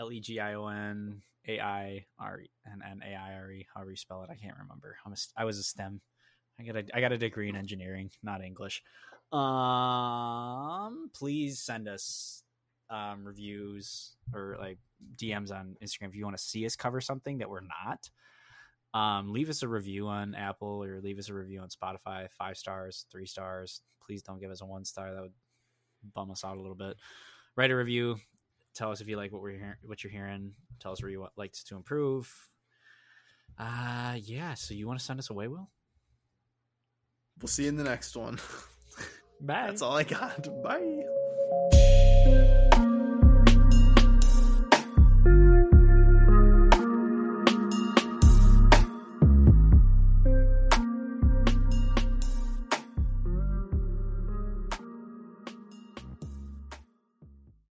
L E G I O N A I R E N N A I R E, however you spell it. I can't remember. I'm a, I was a STEM. I got a, I got a degree in engineering, not English. Um, please send us um, reviews or like DMs on Instagram if you want to see us cover something that we're not um, leave us a review on Apple or leave us a review on Spotify. Five stars, three stars. Please don't give us a one star. That would bum us out a little bit. Write a review. Tell us if you like what we're hearing, what you're hearing. Tell us where you like to improve. Uh yeah. So you want to send us away, Will? we'll see you in the next one Bye. that's all i got bye